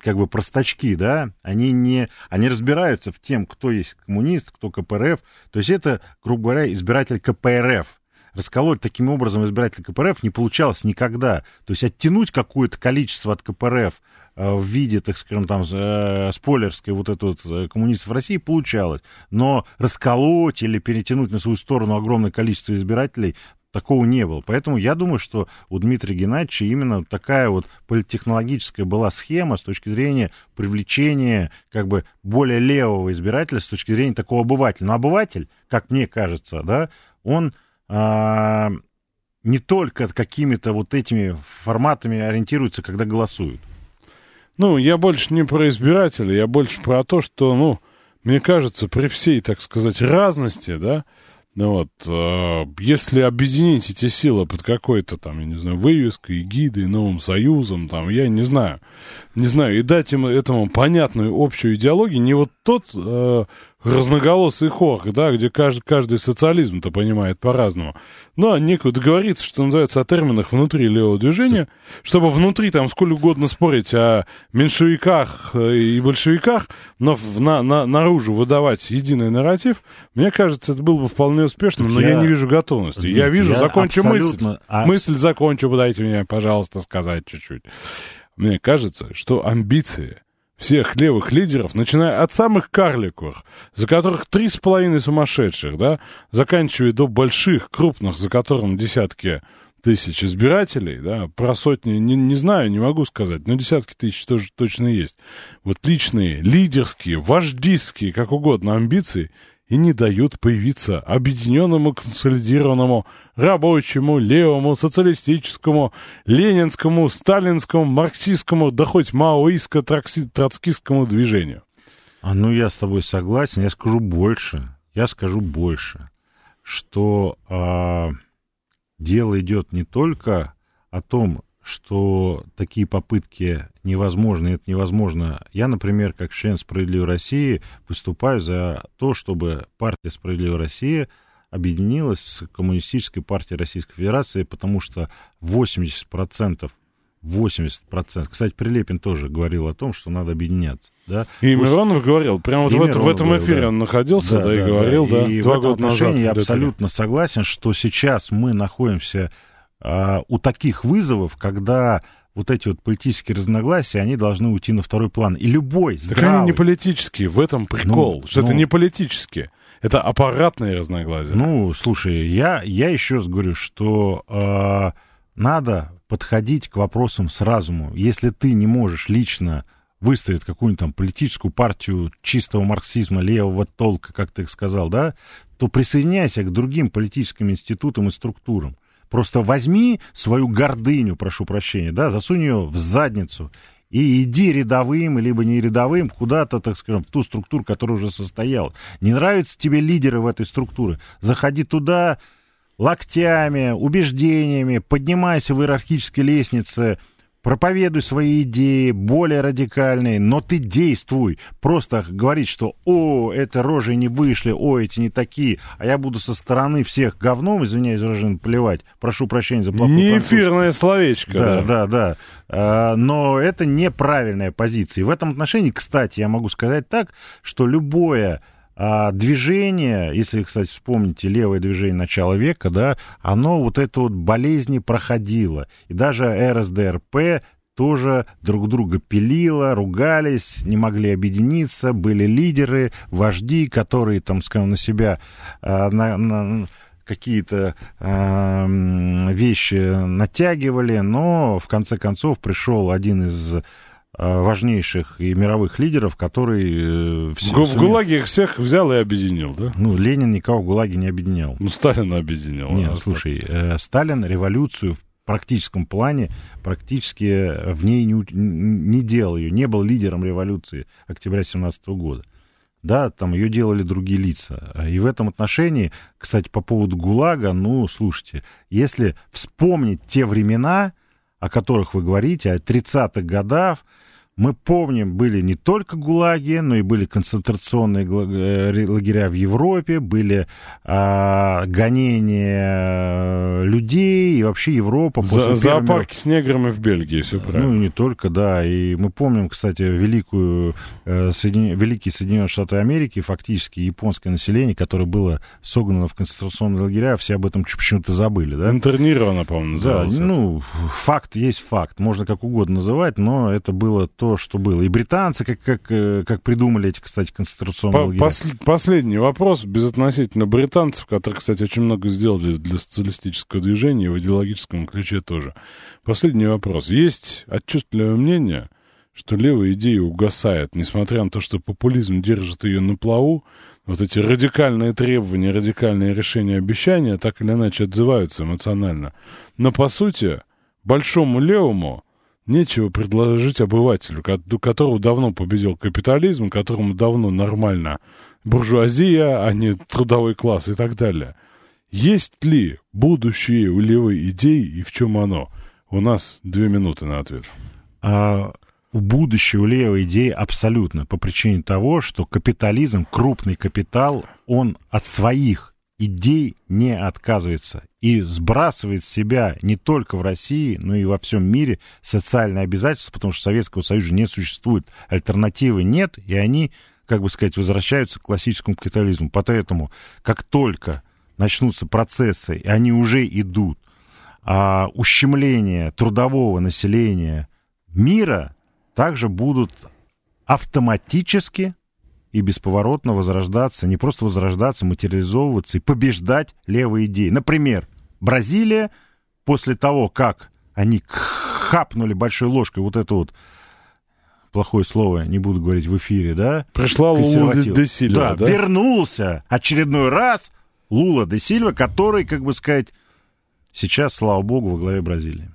как бы простачки, да, они не, они разбираются в тем, кто есть коммунист, кто КПРФ, то есть это, грубо говоря, избиратель КПРФ, расколоть таким образом избирателей КПРФ не получалось никогда. То есть оттянуть какое-то количество от КПРФ э, в виде, так скажем, там, э, спойлерской вот этой вот э, коммунистов России получалось. Но расколоть или перетянуть на свою сторону огромное количество избирателей такого не было. Поэтому я думаю, что у Дмитрия Геннадьевича именно такая вот политтехнологическая была схема с точки зрения привлечения как бы более левого избирателя с точки зрения такого обывателя. Но обыватель, как мне кажется, да, он а, не только какими-то вот этими форматами ориентируется, когда голосуют. Ну, я больше не про избирателя, я больше про то, что, ну, мне кажется, при всей, так сказать, разности, да, вот, э, если объединить эти силы под какой-то там, я не знаю, вывеской, гидой, новым союзом, там, я не знаю, не знаю, и дать им этому понятную общую идеологию, не вот тот э, разноголосый хор, да, где каждый, каждый социализм-то понимает по-разному. Но некуда договориться, что называется, о терминах внутри левого движения, чтобы внутри там сколь угодно спорить о меньшевиках э, и большевиках, но в, на, на, наружу выдавать единый нарратив, мне кажется, это было бы вполне успешно, но я, я не вижу готовности. Нет, я вижу, я закончу абсолютно... мысль. А... Мысль закончу, подайте мне, пожалуйста, сказать чуть-чуть. Мне кажется, что амбиции всех левых лидеров, начиная от самых карликовых, за которых три с половиной сумасшедших, да, заканчивая до больших, крупных, за которым десятки тысяч избирателей, да, про сотни, не, не знаю, не могу сказать, но десятки тысяч тоже точно есть. Вот личные, лидерские, вождистские, как угодно амбиции и не дают появиться объединенному, консолидированному, рабочему, левому, социалистическому, ленинскому, сталинскому, марксистскому, да хоть маоистско-троцкистскому движению. А ну, я с тобой согласен. Я скажу больше. Я скажу больше, что э, дело идет не только о том, что такие попытки невозможны, это невозможно. Я, например, как член «Справедливой России» выступаю за то, чтобы партия «Справедливая Россия» объединилась с Коммунистической партией Российской Федерации, потому что 80%, 80%, кстати, Прилепин тоже говорил о том, что надо объединяться. Да? И Пусть... Миронов говорил, прямо вот в, в этом говорил, эфире да. он находился, да, да, да и говорил, да, и два года назад. Я абсолютно согласен, что сейчас мы находимся а, у таких вызовов, когда вот эти вот политические разногласия, они должны уйти на второй план. И любой здравый... Так они не политические, в этом прикол, ну, что ну, это не политические. Это аппаратные разногласия. Ну, слушай, я, я еще раз говорю, что э, надо подходить к вопросам с разумом. Если ты не можешь лично выставить какую-нибудь там политическую партию чистого марксизма, левого толка, как ты сказал, да, то присоединяйся к другим политическим институтам и структурам. Просто возьми свою гордыню, прошу прощения, да, засунь ее в задницу и иди рядовым, либо не рядовым, куда-то, так скажем, в ту структуру, которая уже состоялась. Не нравятся тебе лидеры в этой структуре? Заходи туда локтями, убеждениями, поднимайся в иерархической лестнице, проповедуй свои идеи, более радикальные, но ты действуй. Просто говорить, что «О, это рожи не вышли, о, эти не такие», а я буду со стороны всех говном, извиняюсь, выражение, плевать. Прошу прощения за плохой Не эфирное словечко. Да, да, да. да. А, но это неправильная позиция. И в этом отношении, кстати, я могу сказать так, что любое а движение, если, кстати, вспомните левое движение начала века, да, оно вот это вот болезни проходило. И даже РСДРП тоже друг друга пилило, ругались, не могли объединиться, были лидеры, вожди, которые там, скажем, на себя а, на, на, какие-то э, вещи натягивали, но в конце концов пришел один из важнейших и мировых лидеров, который... Э, все, в, в ГУЛАГе их всех взял и объединил, да? Ну, Ленин никого в ГУЛАГе не объединял. Ну, Сталина объединил. Нет, а слушай, э, Сталин революцию в практическом плане практически в ней не, не делал ее, не был лидером революции октября 17 года. Да, там ее делали другие лица. И в этом отношении, кстати, по поводу ГУЛАГа, ну, слушайте, если вспомнить те времена, о которых вы говорите, о 30-х годах, Мы помним, были не только ГУЛАГи, но и были концентрационные э, лагеря в Европе, были а, гонения людей, и вообще Европа... За, зоопарки с неграми в Бельгии, все правильно. Ну, не только, да. И мы помним, кстати, великую, э, Соедин... Великие Соединенные Штаты Америки, фактически японское население, которое было согнано в концентрационные лагеря, все об этом почему-то забыли, да? Интернировано, по-моему, называлось. Да, ну, факт есть факт, можно как угодно называть, но это было то, что было. И британцы, как, как, э, как придумали эти, кстати, концентрационные По лагеря. Пос последний вопрос, безотносительно британцев, которые, кстати, очень много сделали для социалистического движения, в идеологическом ключе тоже. Последний вопрос. Есть отчетливое мнение, что левая идея угасает, несмотря на то, что популизм держит ее на плаву, вот эти радикальные требования, радикальные решения, обещания так или иначе отзываются эмоционально. Но, по сути, большому левому нечего предложить обывателю, которого давно победил капитализм, которому давно нормально буржуазия, а не трудовой класс и так далее. Есть ли будущее у левой идеи и в чем оно? У нас две минуты на ответ. А, будущее у левой идеи абсолютно по причине того, что капитализм, крупный капитал, он от своих идей не отказывается и сбрасывает с себя не только в России, но и во всем мире социальные обязательства, потому что Советского Союза не существует, альтернативы нет, и они, как бы сказать, возвращаются к классическому капитализму. Поэтому, как только начнутся процессы, и они уже идут, а ущемление трудового населения мира также будут автоматически и бесповоротно возрождаться, не просто возрождаться, материализовываться и побеждать левые идеи. Например, Бразилия после того, как они хапнули большой ложкой вот это вот плохое слово, не буду говорить в эфире, да? Пришла Лула де Сильва, да, да? вернулся очередной раз Лула де Сильва, который, как бы сказать, сейчас, слава богу, во главе Бразилии.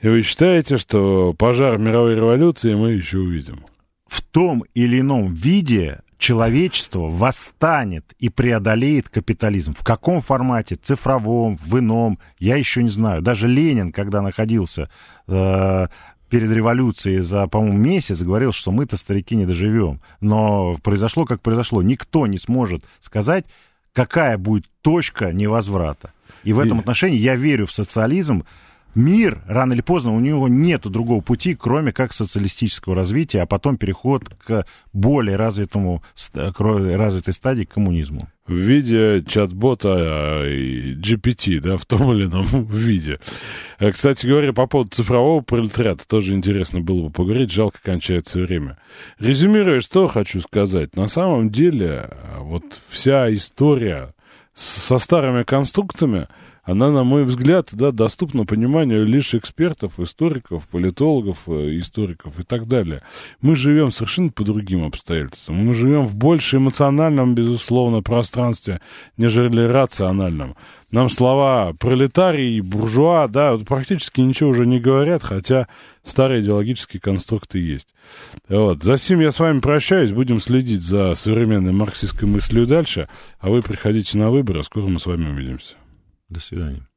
И вы считаете, что пожар мировой революции мы еще увидим? В том или ином виде человечество восстанет и преодолеет капитализм. В каком формате? Цифровом, в ином? Я еще не знаю. Даже Ленин, когда находился э, перед революцией за, по-моему, месяц, говорил, что мы-то, старики, не доживем. Но произошло, как произошло. Никто не сможет сказать, какая будет точка невозврата. И в этом отношении я верю в социализм, мир, рано или поздно, у него нет другого пути, кроме как социалистического развития, а потом переход к более развитому, к развитой стадии к коммунизму. В виде чат-бота GPT, да, в том или ином виде. Э, кстати говоря, по поводу цифрового пролетариата тоже интересно было бы поговорить, жалко кончается время. Резюмируя, что хочу сказать, на самом деле вот вся история со старыми конструктами – она, на мой взгляд, да, доступна пониманию лишь экспертов, историков, политологов, э, историков и так далее. Мы живем совершенно по другим обстоятельствам. Мы живем в больше эмоциональном, безусловно, пространстве, нежели рациональном. Нам слова пролетарий, буржуа, да, практически ничего уже не говорят, хотя старые идеологические конструкты есть. Вот. За сим я с вами прощаюсь, будем следить за современной марксистской мыслью дальше, а вы приходите на выборы, а скоро мы с вами увидимся. До свидания.